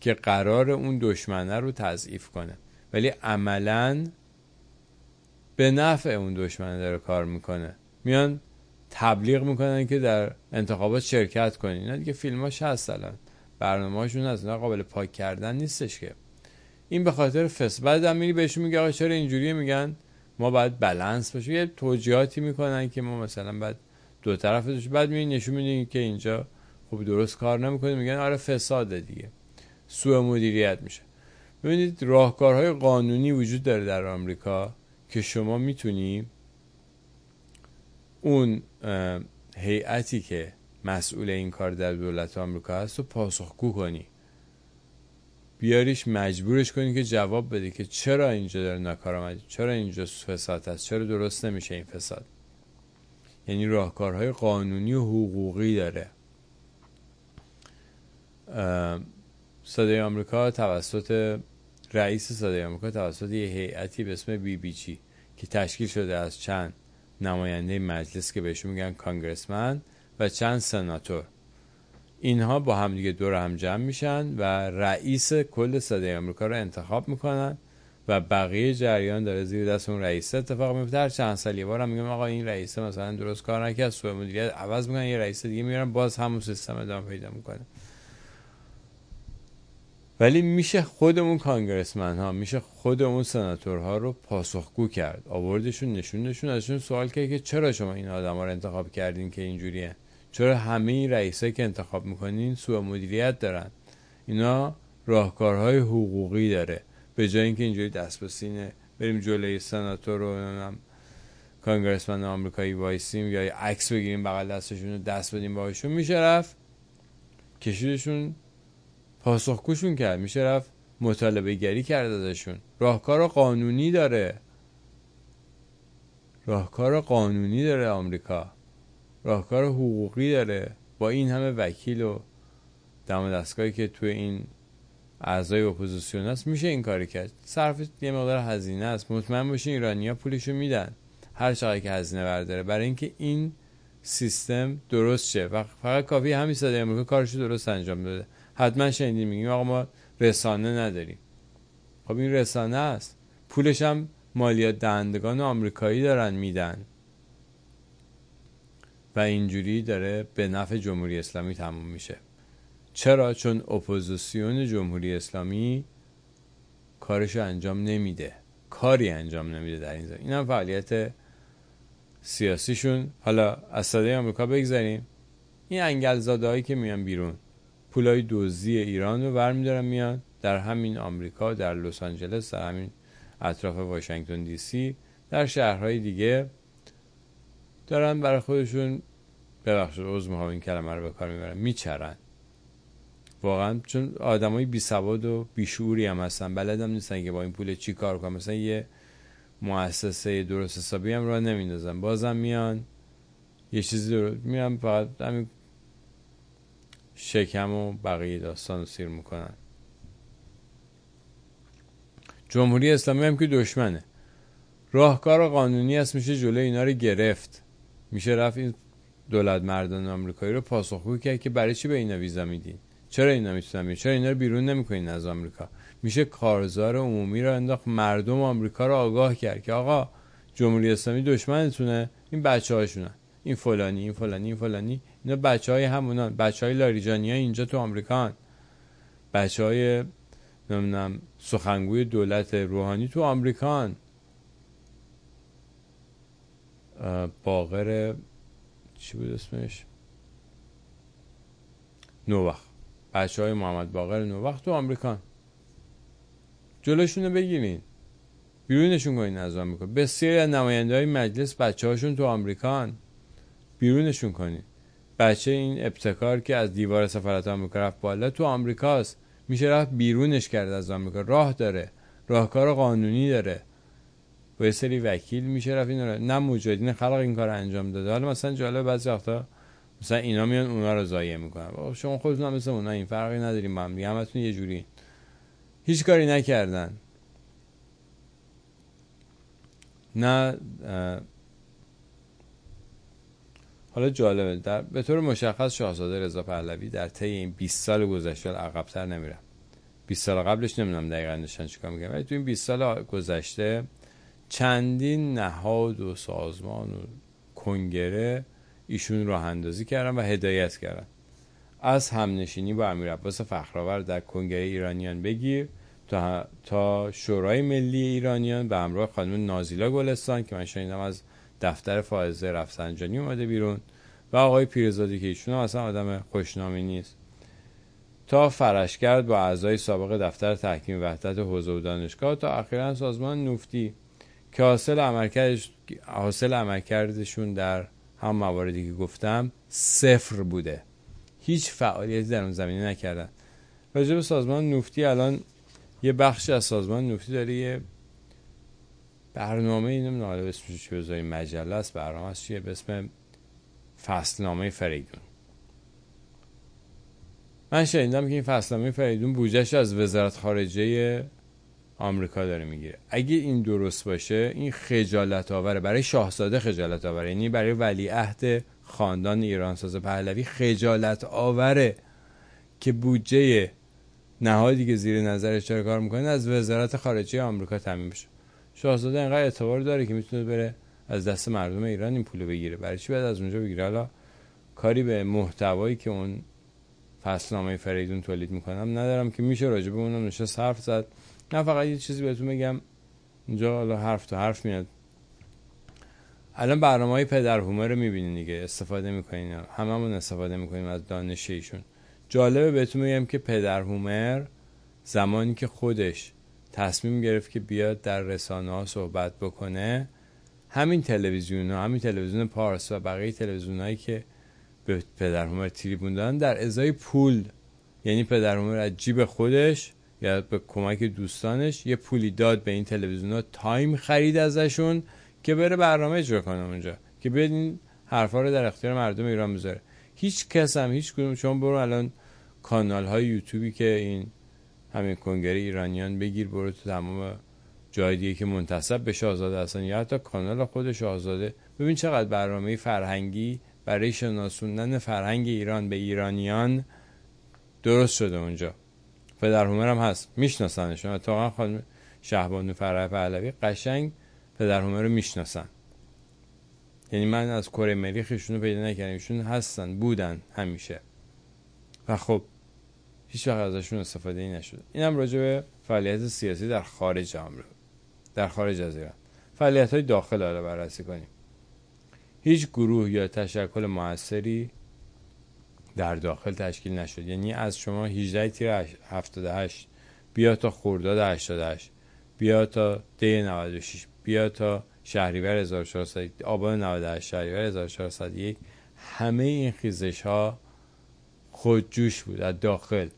که قرار اون دشمنه رو تضعیف کنه. ولی عملا به نفع اون دشمنه داره کار می‌کنه. میان تبلیغ می‌کنن که در انتخابات شرکت کنین اینا دیگه فیلماش هست الان. برنامه‌هاشون هست قابل پاک کردن نیستش که. این به خاطر فس بعد هم میری میگه آقا چرا اینجوری میگن ما باید بالانس باشه. یه توجیهاتی می‌کنن که ما مثلا بعد دو طرف داشت بعد می نشون میدین که اینجا خوب درست کار نمی‌کنه میگن آره فساده دیگه. سوء مدیریت میشه. ببینید راهکارهای قانونی وجود داره در آمریکا که شما می‌تونی اون هیئتی که مسئول این کار در دولت آمریکا هست و پاسخگو کنی. بیاریش مجبورش کنی که جواب بده که چرا اینجا داره ناکارآمدی چرا اینجا فساد هست چرا درست نمیشه این فساد؟ یعنی راهکارهای قانونی و حقوقی داره. صدای آمریکا توسط رئیس صدای آمریکا توسط یه هیئتی به اسم بی بی چی که تشکیل شده از چند نماینده مجلس که بهشون میگن کانگرسمن و چند سناتور. اینها با هم دیگه دور هم جمع میشن و رئیس کل صدای آمریکا رو انتخاب می‌کنن و بقیه جریان داره زیر دست اون رئیس اتفاق میفته. هر چند سال یه بار میگم آقا این رئیس مثلا درست کار نکرد سوء مدیریت عوض می‌کنن یه رئیس دیگه میارن باز همون سیستم ادامه پیدا می‌کنه. ولی میشه خودمون کانگرسمن ها میشه خودمون سناتورها رو پاسخگو کرد. آوردشون نشوندشون ازشون سوال کرد که چرا شما این آدم ها رو انتخاب کردین که اینجوریه؟ چرا همه رئیسه که انتخاب می‌کنین سوء مدیریت دارن؟ اینا راهکارهای حقوقی داره. به جای اینکه اینجوری دست به سینه بریم جلوی سناتور نمی‌دونم کانگرسمن آمریکایی وایسیم یا عکس بگیریم بغل دستشون رو دست بدیم باهاشون میشه رفت. کشیدشون پاسخگوشون کرد. میشه رفت مطالبه گری کرد ازشون. راهکار قانونی داره. راهکار قانونی داره آمریکا. راهکار حقوقی داره. با این همه وکیل و دم دستگاهی که توی این اعضای اپوزیسیون هست میشه این کاری کرد. صرف یه مقدار هزینه است. مطمئن باشین ایرانیا پولشو میدن. هر چقدر که هزینه برداره. برای اینکه این سیستم درست شه. و فقط کافی همین صدای امریکا کارشو درست انجام بده. حتما شنیدیم میگیم آقا ما رسانه نداریم. خب این رسانه است. پولش هم مالیات دهندگان آمریکایی دارن میدن. و اینجوری داره به نفع جمهوری اسلامی تموم میشه. چرا؟ چون اپوزیسیون جمهوری اسلامی کارشو انجام نمیده. کاری انجام نمیده در این زمین. این هم فعالیت سیاسیشون. حالا از صدای آمریکا بگذاریم این انگلزاده هایی که میان بیرون پولای دوزی ایران رو برمیدارن میان. در همین آمریکا در لس آنجلس در همین اطراف واشنگتن دی سی در شهرهای دیگه. دارن برای خودشون ببخشید عذر می‌خوام این کلمه رو به کار می‌برن میچرن. واقعا چون آدمای بی سواد و بی شعوری هم هستن بلدم نیستن که با این پول چی کار کنن. مثلا یه مؤسسه درست حسابی هم را نمیندازن. بازم میان یه چیزی رو میان فقط همین شکم و بقیه داستان رو سیر می‌کنن. جمهوری اسلامی هم که دشمنه. راهکار قانونی است میشه جلوی اینا رو گرفت. میشه رفت این دولت مردان آمریکایی رو پاسخگو کرد که برای چی به اینا ویزا میدین؟ چرا اینا می‌تونن چرا اینا رو بیرون نمی‌کنین از آمریکا؟ میشه کارزار عمومی رو انداخت مردم آمریکا رو آگاه کرد که آقا جمهوری اسلامی دشمنتونه این بچه هاشونن این فلانی این فلانی این فلانی. اینا بچه های همونان. بچه های لاریجانی ها اینجا تو آمریکا بچه های نمی‌دونم سخنگوی دولت روحانی تو آمریکا باقر چی بود اسمش؟ نووخ بچه های محمد باقر نووخ تو آمریکا. جلوشون رو بگیرین. بیرونشون کنین از آمریکا. بسیاری از نماینده های مجلس بچه هاشون تو آمریکا بیرونشون کنین. بچه این ابتکار که از دیوار سفارت آمریکا رفت بالا تو آمریکاست. میشه رفت بیرونش کرد از آمریکا. راه داره. راهکار قانونی داره. با یه سری وکیل میشه رفت این نه مجاهدین خلق این کار انجام داده. حالا مثلا جالب بعضی وقتا مثلا اینا میان اونا رو ضایع می‌کنن. شما خودتون هم مثل اونا این فرقی نداریم با هم دیگه همتون یه جوری. هیچ کاری نکردن. نه حالا جالبه. در به طور مشخص شاهزاده رضا پهلوی در طی این 20 سال گذشته عقبتر نمیره 20 سال قبلش نمی‌دونم دقیقا نشان چیکار میگم ولی تو این 20 سال گذشته چندین نهاد و سازمان و کنگره ایشون راه اندازی کردن و هدایت کردن. از همنشینی با امیر عباس فخرآور در کنگره ایرانیان بگیر تا, شورای ملی ایرانیان به همراه خانم نازیلا گلستان که من شنیدم از دفتر فائزه رفسنجانی اومده بیرون و آقای پیرزادی که ایشون اصلا آدم خوشنامی نیست. تا فرش کرد با اعضای سابق دفتر تحکیم وحدت حوزه و دانشگاه تا اخیرا سازمان نفتی که حاصل عملکردش حاصل عملکردشون در هم مواردی که گفتم صفر بوده. هیچ فعالیتی در اون زمینه نکردن. راجع به سازمان نفتی الان یه بخش از سازمان نفتی داره یه برنامه اینم ناله اسمش چی بذاریم مجله است برنامه است چیه به اسم فصلنامه فریدون. من شنیدم که این فصلنامه فریدون بودجهش از وزارت خارجه آمریکا داره می‌گیره. اگه این درست باشه این خجالت آوره برای شاهزاده خجالت آوره یعنی برای ولیعهد خاندان ایرانساز پهلوی خجالت آوره که بودجه نهادی که زیر نظرش داره کار می‌کنه از وزارت خارجه آمریکا تامین بشه. شاهزاده انقدر اعتبار داره که می‌تونه بره از دست مردم ایران این پول بگیره. برای چی باید از اونجا بگیره؟ حالا کاری به محتوایی که اون فصلنامه فریدون تولید می‌کنم ندارم که میشه راجع به اونم نشه صرف زد. نه فقط یه چیزی بهتون بگم. اینجا حالا حرف تو حرف میاد. الان برنامه های پدر هومر رو می‌بینین دیگه استفاده می‌کنین. هممون استفاده می‌کنیم از دانش ایشون. جالبه بهتون بگم که پدر هومر زمانی که خودش تصمیم گرفت که بیاد در رسانه ها صحبت بکنه همین تلویزیون ها همین تلویزیون پارس و بقیه تلویزیون هایی که به پدر هومر تریبون دادن در ازای پول. یعنی پدر هومر از جیب خودش یا به کمک دوستانش یه پولی داد به این تلویزیون ها. تایم خرید ازشون که بره برنامه اجرا کنه اونجا که بیاد این حرفا رو در اختیار مردم ایران بذاره. هیچ کس هم هیچ کدوم. چون برو الان کانال های یوتیوبی که این همین کنگره ایرانیان بگیر برو تو تمام جای دیگه که منتصب به شاهزاده هستن یا حتی کانال خود شاهزاده ببین چقدر برنامه فرهنگی برای شناسوندن فرهنگ ایران به ایرانیان درست شده اونجا. پدر هومر هم هست. میشناسنشون اتفاقا خانم شهبانو فرح پهلوی قشنگ پدر هومر رو می‌شناسن. یعنی من از کره مریخشون رو پیدا نکردم. ایشون هستن بودن همیشه. و خب هیچ وقت ازشون استفاده ای نشده. اینم راجع به فعالیت سیاسی در خارج آمریکا. در خارج از ایران. فعالیت های داخل حالا بررسی کنیم. هیچ گروه یا تشکل موثری در داخل تشکیل نشد. یعنی از شما 18 تیر 78 بیا تا خرداد 88 بیا تا دی 96 بیا تا شهریور 1400 آبان 98 شهریور 1401 همه این خیزش ها خودجوش بود از داخل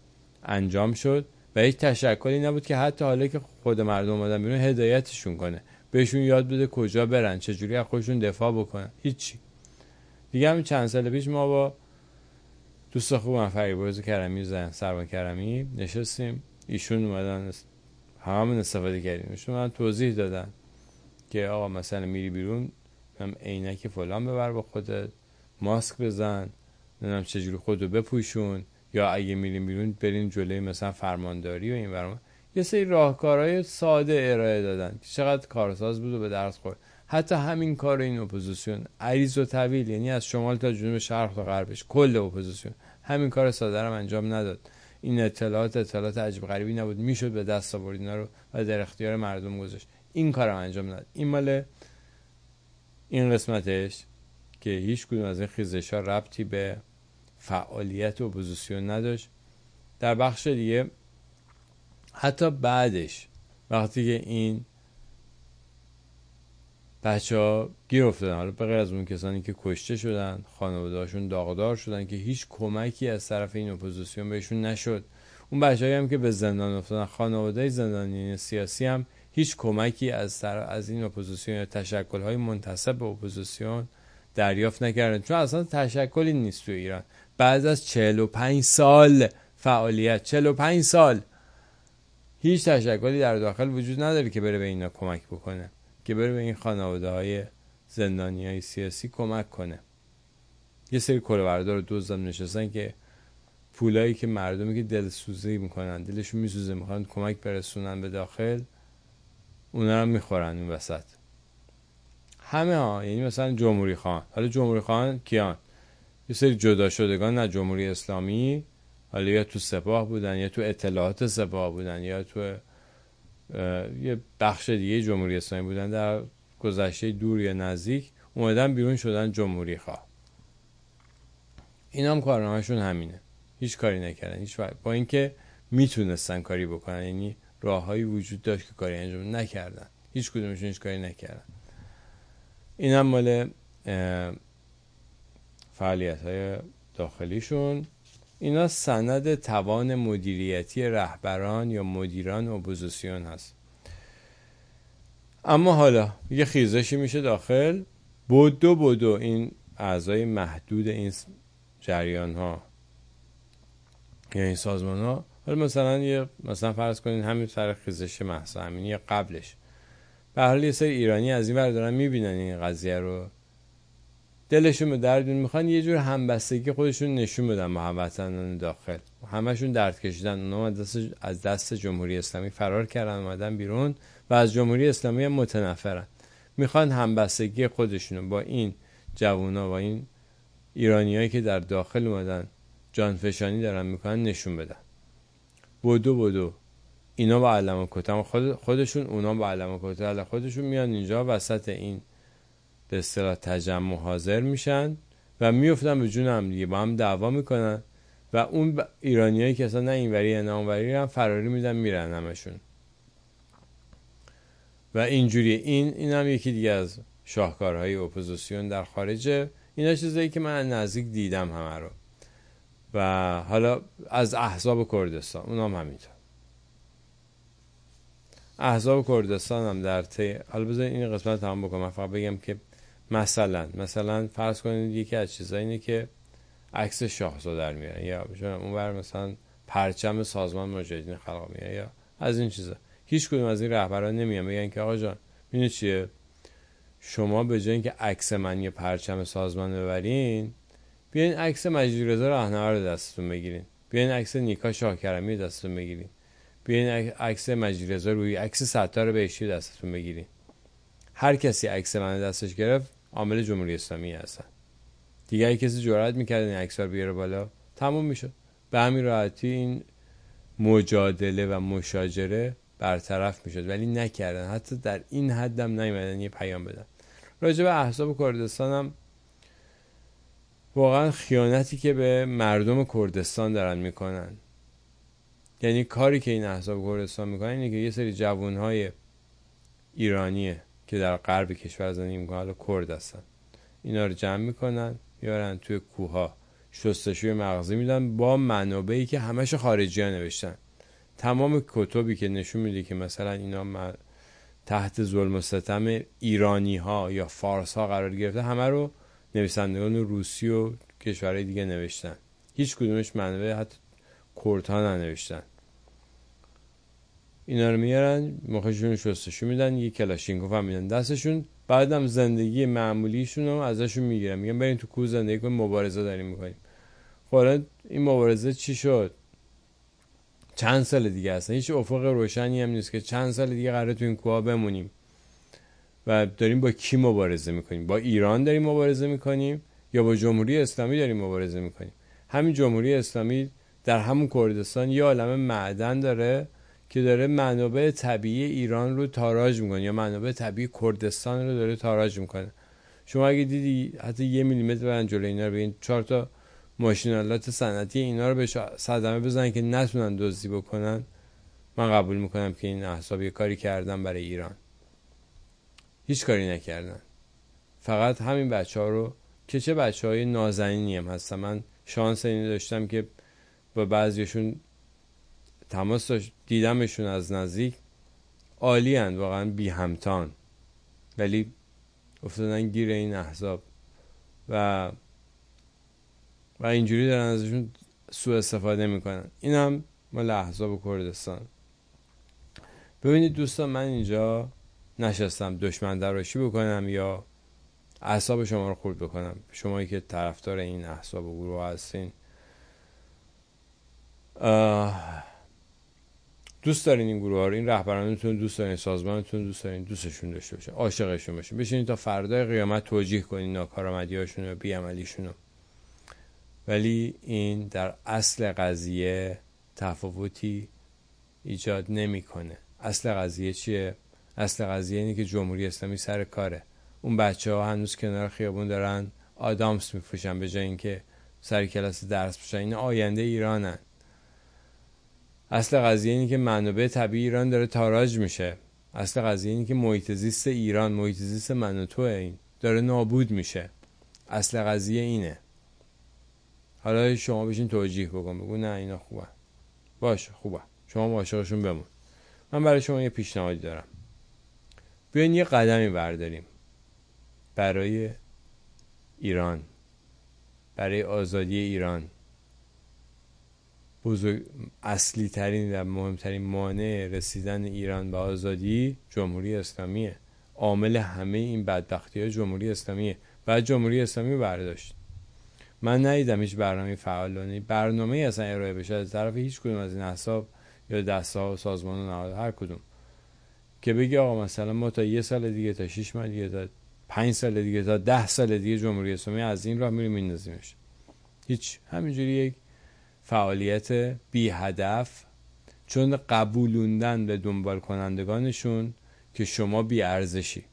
انجام شد و هیچ تشکلی نبود که حتی حالا که خود مردم اومدن بیرون هدایتشون کنه. بهشون یاد بده کجا برن چجوری از خودشون دفاع بکنن. هیچی. دیگه همین چند سال پیش ما با دوست خوبم فریبرز کرمی زن سربان کرمی نشستیم. ایشون اومدن هممون استفاده کردیم. ایشون من توضیح دادن که آقا مثلا میری بیرون هم عینک فلان ببر با خودت ماسک بزن نمی‌دونم چجوری خودتو بپوشون. یا اگه میریم بیرون بریم جلوی مثلا فرمانداری و این برام یه سری راهکارهای ساده ارائه دادن که چقدر کارساز بود و به درس خورد. حتی همین کار این اپوزیسیون. عریض و طویل یعنی از شمال تا جنوب شرق تا غربش. کل اپوزیسیون. همین کار ساده رو انجام نداد. این اطلاعات اطلاعات عجیب غریبی نبود. می‌شد به دست آورد اینا رو و در اختیار مردم گذاشت. این کارم انجام نداد. این مال این قسمتش که هیچ کدوم از این خیزش ها ربطی به فعالیت اپوزیسیون نداشت. در بخش دیگه حتی بعدش وقتی که این بچه ها گیر افتادن. حالا به غیر از اون کسانی که کشته شدن خانوادهاشون داغدار شدن که هیچ کمکی از طرف این اپوزیسیون بهشون نشد. اون بچه هم که به زندان افتادن خانواده زندانی سیاسی هم هیچ کمکی از, از این اپوزیسیون یا تشکل های منتسب به اپوزیسیون دریافت نکردن. چون اصلا تشکلی نیست تو ایران. بعد از 45 سال فعالیت 45 سال هیچ تشکلی در داخل وجود نداره که بره به اینا کمک بکنه. که بره به این خانواده های زندانی های سیاسی کمک کنه. یه سری کلوردار دوزم نشستن که پولایی که مردمی که دلسوزی می‌کنن دلشون میسوزه می‌خوان کمک برسونن به داخل اونا رو می‌خورن این وسط. همه ها یعنی مثلا جمهوری خان. حالا جمهوری خان کیان؟ یه سری جدا شدگان از جمهوری اسلامی حالا یا تو سپاه بودن یا تو اطلاعات سپاه بودن یا تو یه بخش دیگه جمهوری اسلامی بودن در گذشته دور یا نزدیک اومدن بیرون شدن جمهوری خواه. این هم کارنامهشون همینه. هیچ کاری نکردن. هیچ با اینکه می‌تونستن کاری بکنن یعنی راههایی وجود داشت که کاری انجام نکردن. هیچ کدومشون هیچ کاری نکردن. این هم مال فعالیت های داخلیشون. اینا سند توان مدیریتی رهبران یا مدیران اپوزیسیون هست. اما حالا یه خیزشی میشه داخل. بودو بودو این اعضای محدود این جریان ها یا این سازمان ها حالا مثلا یه مثلا فرض کنین همین سر خیزش محسا امینی قبلش. به حال یه سری ایرانی از این دارن می‌بینن این قضیه رو. دلشون به دردون می‌خوان یه جور همبستگی خودشون نشون بدن با هموطنان داخل. همشون درد کشیدن اونا دست از دست جمهوری اسلامی فرار کردن اومدن بیرون و از جمهوری اسلامی متنفرن. می‌خوان همبستگی خودشونو با این جوونا و این ایرانیایی که در داخل اومدن جانفشانی دارن می‌کنن نشون بدن. بدو بدو. اینا با علم و کتل خود خودشون اونا با علم و کتل خودشون میان اینجا وسط این به اصطلاح تجمع حاضر میشن و میفتن به جون هم دیگه با هم دعوا می‌کنن و اون ایرانیایی که اصلا نه اینوری نه اونوری هم فراری میدن میرن همشون. و اینجوری این این هم یکی دیگه از شاهکارهای اپوزیسیون در خارجه. اینا چیزایی که من نزدیک دیدم همه رو. و حالا از احزاب کردستان اونام همینطور. احزاب کردستان هم در تی حالا بذارید این قسمت تمام بکنم. فقط بگم که مثلا مثلا فرض کنید یکی از چیزایی اینه که عکس شاهزاده در میارن یا اون بر مثلا پرچم سازمان مجاهدین خلق میاره یا از این چیزا. هیچ کدوم از این رهبران نمیان بگن که آقا جان ببینید چیه؟ شما به جای اینکه عکس من یه پرچم سازمان ببرین بیاین عکس مجید رضا راهنما رو دستتون بگیرین. بیاین عکس نیکا شاکرمی دستتون بگیرین. بیاین عکس مجید رضا روی عکس ستار بهشتی دستتون بگیرین. هر کسی عکس من دستش گرفت عامل جمهوری اسلامی هستن. دیگه کسی جرأت می‌کرد این عکس بیاره بالا تموم می‌شد. به همین راحتی این مجادله و مشاجره برطرف می‌شد ولی نکردن. حتی در این حدم نیومدن یه پیام بدن. راجع به احزاب کردستان هم واقعا خیانتی که به مردم کردستان دارن می‌کنن. یعنی کاری که این احزاب کردستان می‌کنن اینه که یه سری جوانهای ایرانیه که در غرب کشور می‌کنن حالا کرد هستن. اینا رو جمع می‌کنن میارن توی کوها شستشوی مغزی میدن با منابعی که همش خارجی ها نوشتن. تمام کتبی که نشون میده که مثلا اینا تحت ظلم و ستم ایرانی ها یا فارس ها قرار گرفته همه رو نویسندگان روسی و کشورهای دیگه نوشتن. هیچ کدومش منبع حتی کردها ننوشتن. اینا رو میارن مخشون شستشو میدن یه کلاشینکوف هم میدن دستشون. بعدم زندگی معمولیشون رو ازشون می‌گیرن. میگن بریم تو کوه زندگی کنیم مبارزه داریم می‌کنیم. خب این مبارزه چی شد؟ چند سال دیگه هستن هیچ افق روشنی هم نیست که چند سال دیگه قراره تو این کوه بمونیم. و داریم با کی مبارزه می‌کنیم؟ با ایران داریم مبارزه می‌کنیم یا با جمهوری اسلامی داریم مبارزه می‌کنیم؟ همین جمهوری اسلامی در همون کردستان یه عالم معدن داره. که داره منابع طبیعی ایران رو تاراج می‌کنه یا منابع طبیعی کردستان رو داره تاراج می‌کنه. شما اگه دیدی حتی یه میلیمتر برن جلو اینا رو بگین چهار تا ماشینالات صنعتی اینا رو به صدمه بزنن که نتونن دزدی بکنن. من قبول می‌کنم که این احساب یه کاری کردن برای ایران. هیچ کاری نکردن. فقط همین بچه ها رو که چه بچه های نازنینی هم هستن. من شانس اینو داشتم که با بعضیشون تماس دیدمشون از نزدیک عالی هن واقعا بی همتان. ولی افتادن گیر این احزاب. و و اینجوری دارن ازشون سوء استفاده می‌کنن. این هم مال احزاب کردستان. ببینید دوستان من اینجا نشستم دشمن دراشی بکنم یا احساب شما رو خورد بکنم؟ شمایی که طرفدار این احساب و گروه هستین. دوست دارین این گروه ها رو این رهبرانتون دوست دارین سازمانتون دوست دارین دوستشون داشته باشه عاشقشون باشین. بشینین تا فردای قیامت توجیه کنین ناکارآمدی هاشون و بیعملیشون ولی این در اصل قضیه تفاوتی ایجاد نمی‌کنه. اصل قضیه چیه؟ اصل قضیه اینه که جمهوری اسلامی سر کاره. اون بچه ها هنوز کنار خیابون دارن آدامس میفروشن به جای اینکه سر کلاس درس بشن این آینده ایرانن. اصل قضیه اینه که منابع طبیعی ایران داره تاراج میشه. اصل قضیه اینه که محیط زیست ایران محیط زیست من و این داره نابود میشه. اصل قضیه اینه. حالا شما بشین توجیه بکن بگو نه اینا خوبه باشه خوبه. شما عاشقشون بمون. من برای شما یه پیشنهادی دارم. بیاین یه قدمی برداریم. برای ایران. برای آزادی ایران. بزرگ اصلی ترین و مهمترین مانع رسیدن ایران به آزادی جمهوری اسلامیه. عامل همه این بدبختی های جمهوری اسلامیه بعد جمهوری اسلامی برداشت. من ندیدم هیچ برنامه فعالانه برنامه اصلا ارائه بشه از طرف هیچ کدوم از این حساب یا دسته ها و سازمان و هر کدوم. که بگی آقا مثلا ما تا یه سال دیگه تا 6 ماه دیگه تا 5 سال دیگه تا 10 سال دیگه جمهوری اسلامی از این راه میریم میندازیمش. هیچ. همینجوری یک فعالیت بی هدف چون قبولوندن به دنبال کنندگانشون که شما بی ارزشی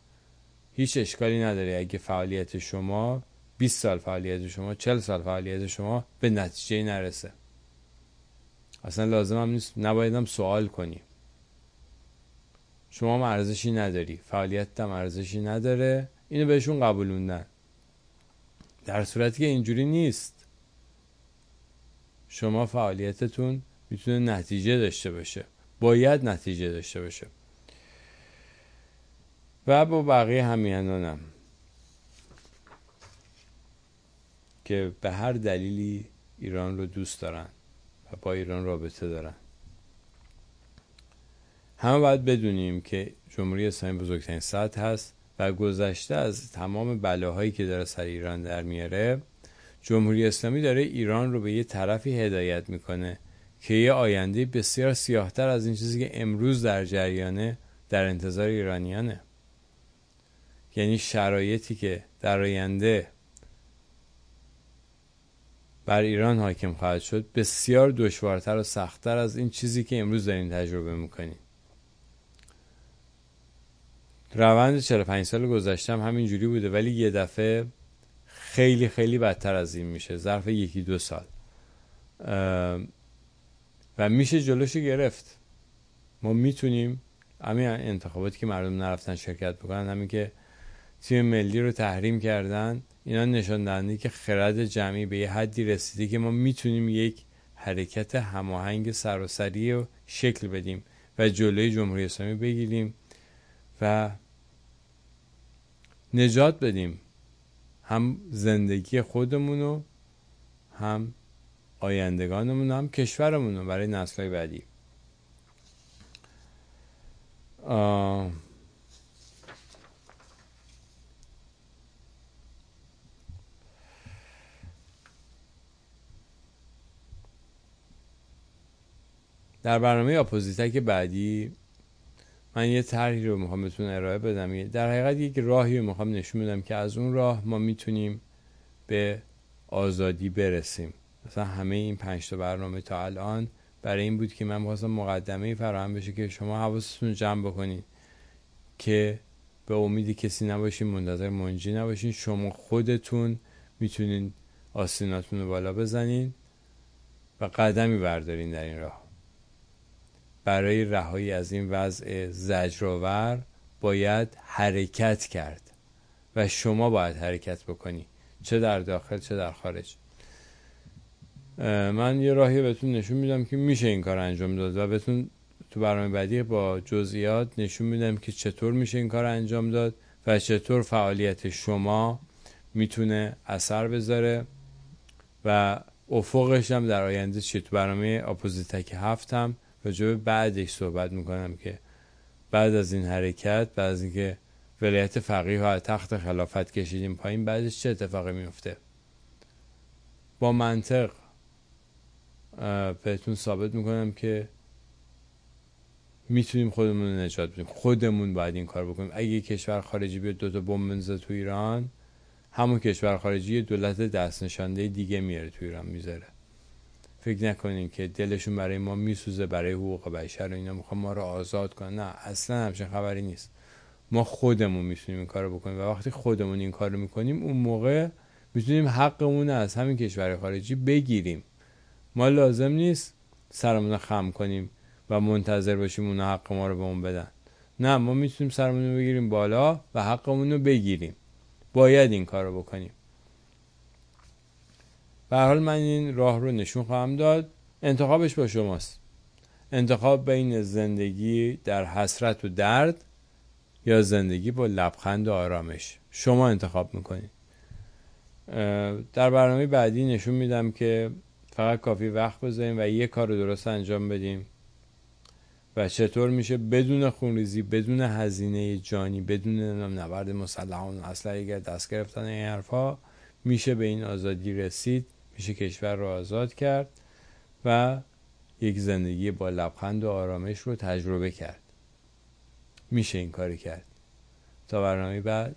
هیچ اشکالی نداره اگه فعالیت شما 20 سال فعالیت شما 40 سال فعالیت شما به نتیجه نرسه. اصلا لازم هم نیست نبایدم سوال کنی. شما هم ارزشی نداری. فعالیت هم ارزشی نداره. اینو بهشون قبولوندن در صورتی که اینجوری نیست. شما فعالیتتون می‌تونه نتیجه داشته باشه. باید نتیجه داشته باشه. و با بقیه همیهنانم که به هر دلیلی ایران رو دوست دارن و با ایران رابطه دارن. همه باید بدونیم که جمهوری اسلامی بزرگترین سطح هست و گذشته از تمام بلاهایی که داره سر ایران در میاره جمهوری اسلامی داره ایران رو به یه طرفی هدایت می‌کنه که یه آینده بسیار سیاهتر از این چیزی که امروز در جریانه در انتظار ایرانیانه. یعنی شرایطی که در آینده بر ایران حاکم خواهد شد بسیار دشوارتر و سختتر از این چیزی که امروز دارین تجربه می‌کنین روند 45 سال گذشتم همین جوری بوده ولی یه دفعه خیلی خیلی بدتر از این میشه. ظرف یکی دو سال. و میشه جلوشو گرفت. ما می‌تونیم همین انتخاباتی که مردم نرفتن شرکت بکنن همین که تیم ملی رو تحریم کردن اینا نشان دهنده که خرد جمعی به یه حدی رسیده که ما می‌تونیم یک حرکت هماهنگ سراسری رو شکل بدیم و جلوی جمهوری اسلامی بگیریم و نجات بدیم. هم زندگی خودمونو هم آیندگانمون هم کشورمون رو برای نسلهای بعدی. در برنامه اپوزیتک بعدی من یه طرحی رو می‌خوام بهتون ارائه بدم. در حقیقت یک راهی رو می‌خوام نشون بدم که از اون راه ما می‌تونیم به آزادی برسیم. مثلا همه این پنج تا برنامه تا الان برای این بود که من می‌خواستم مقدمه فراهم بشه که شما حواستون جمع بکنید که به امید کسی نباشین منتظر منجی نباشین. شما خودتون می‌تونین آسیناتون رو بالا بزنین و قدمی بردارین در این راه. برای رهایی از این وضع زجرآور باید حرکت کرد. و شما باید حرکت بکنی. چه در داخل چه در خارج. من یه راهی بهتون نشون میدم که میشه این کار انجام داد. و بهتون تو برنامه بعدی با جزئیات نشون میدم که چطور میشه این کار انجام داد و چطور فعالیت شما می‌تونه اثر بذاره. و افقش هم در آینده چیه تو برنامه اپوزیتک هفتم راجع بعدش صحبت می‌کنم که بعد از این حرکت بعد از اینکه ولایت فقیه ها تخت خلافت کشیدیم پایین بعدش چه اتفاقی میفته با منطق بهتون ثابت می‌کنم که می‌تونیم خودمون رو نجات بدیم. خودمون باید این کار بکنیم. اگه کشور خارجی بیاد دوتا بمب بنزه تو ایران همون کشور خارجی دولت دست نشانده دیگه میاره تو ایران می‌ذاره. فکر نکنیم که دلشون برای ما میسوزه برای حقوق بشر و اینا. می‌خوام ما رو آزاد کنن. نه اصلا همچین خبری نیست. ما خودمون می‌تونیم این کارو بکنیم و وقتی خودمون این کارو می‌کنیم اون موقع می‌تونیم حقمون از همین کشور خارجی بگیریم. ما لازم نیست سرمون خم کنیم و منتظر باشیم اون حق ما رو به اون بدن. نه ما می‌تونیم سرمون بگیریم بالا و حقمون رو بگیریم. باید این کار رو بکنیم. به حال من این راه رو نشون خواهم داد. انتخابش با شماست. انتخاب بین زندگی در حسرت و درد یا زندگی با لبخند و آرامش. شما انتخاب می‌کنید. در برنامه بعدی نشون میدم که فقط کافی وقت بذاریم و یه کار درست انجام بدیم. و چطور میشه بدون خونریزی بدون هزینه جانی بدون نبرد مسلحان اگر دست گرفتن این حرفها میشه به این آزادی رسید؟ میشه کشور رو آزاد کرد و یک زندگی با لبخند و آرامش رو تجربه کرد. میشه این کاری کرد. تا برنامه بعد.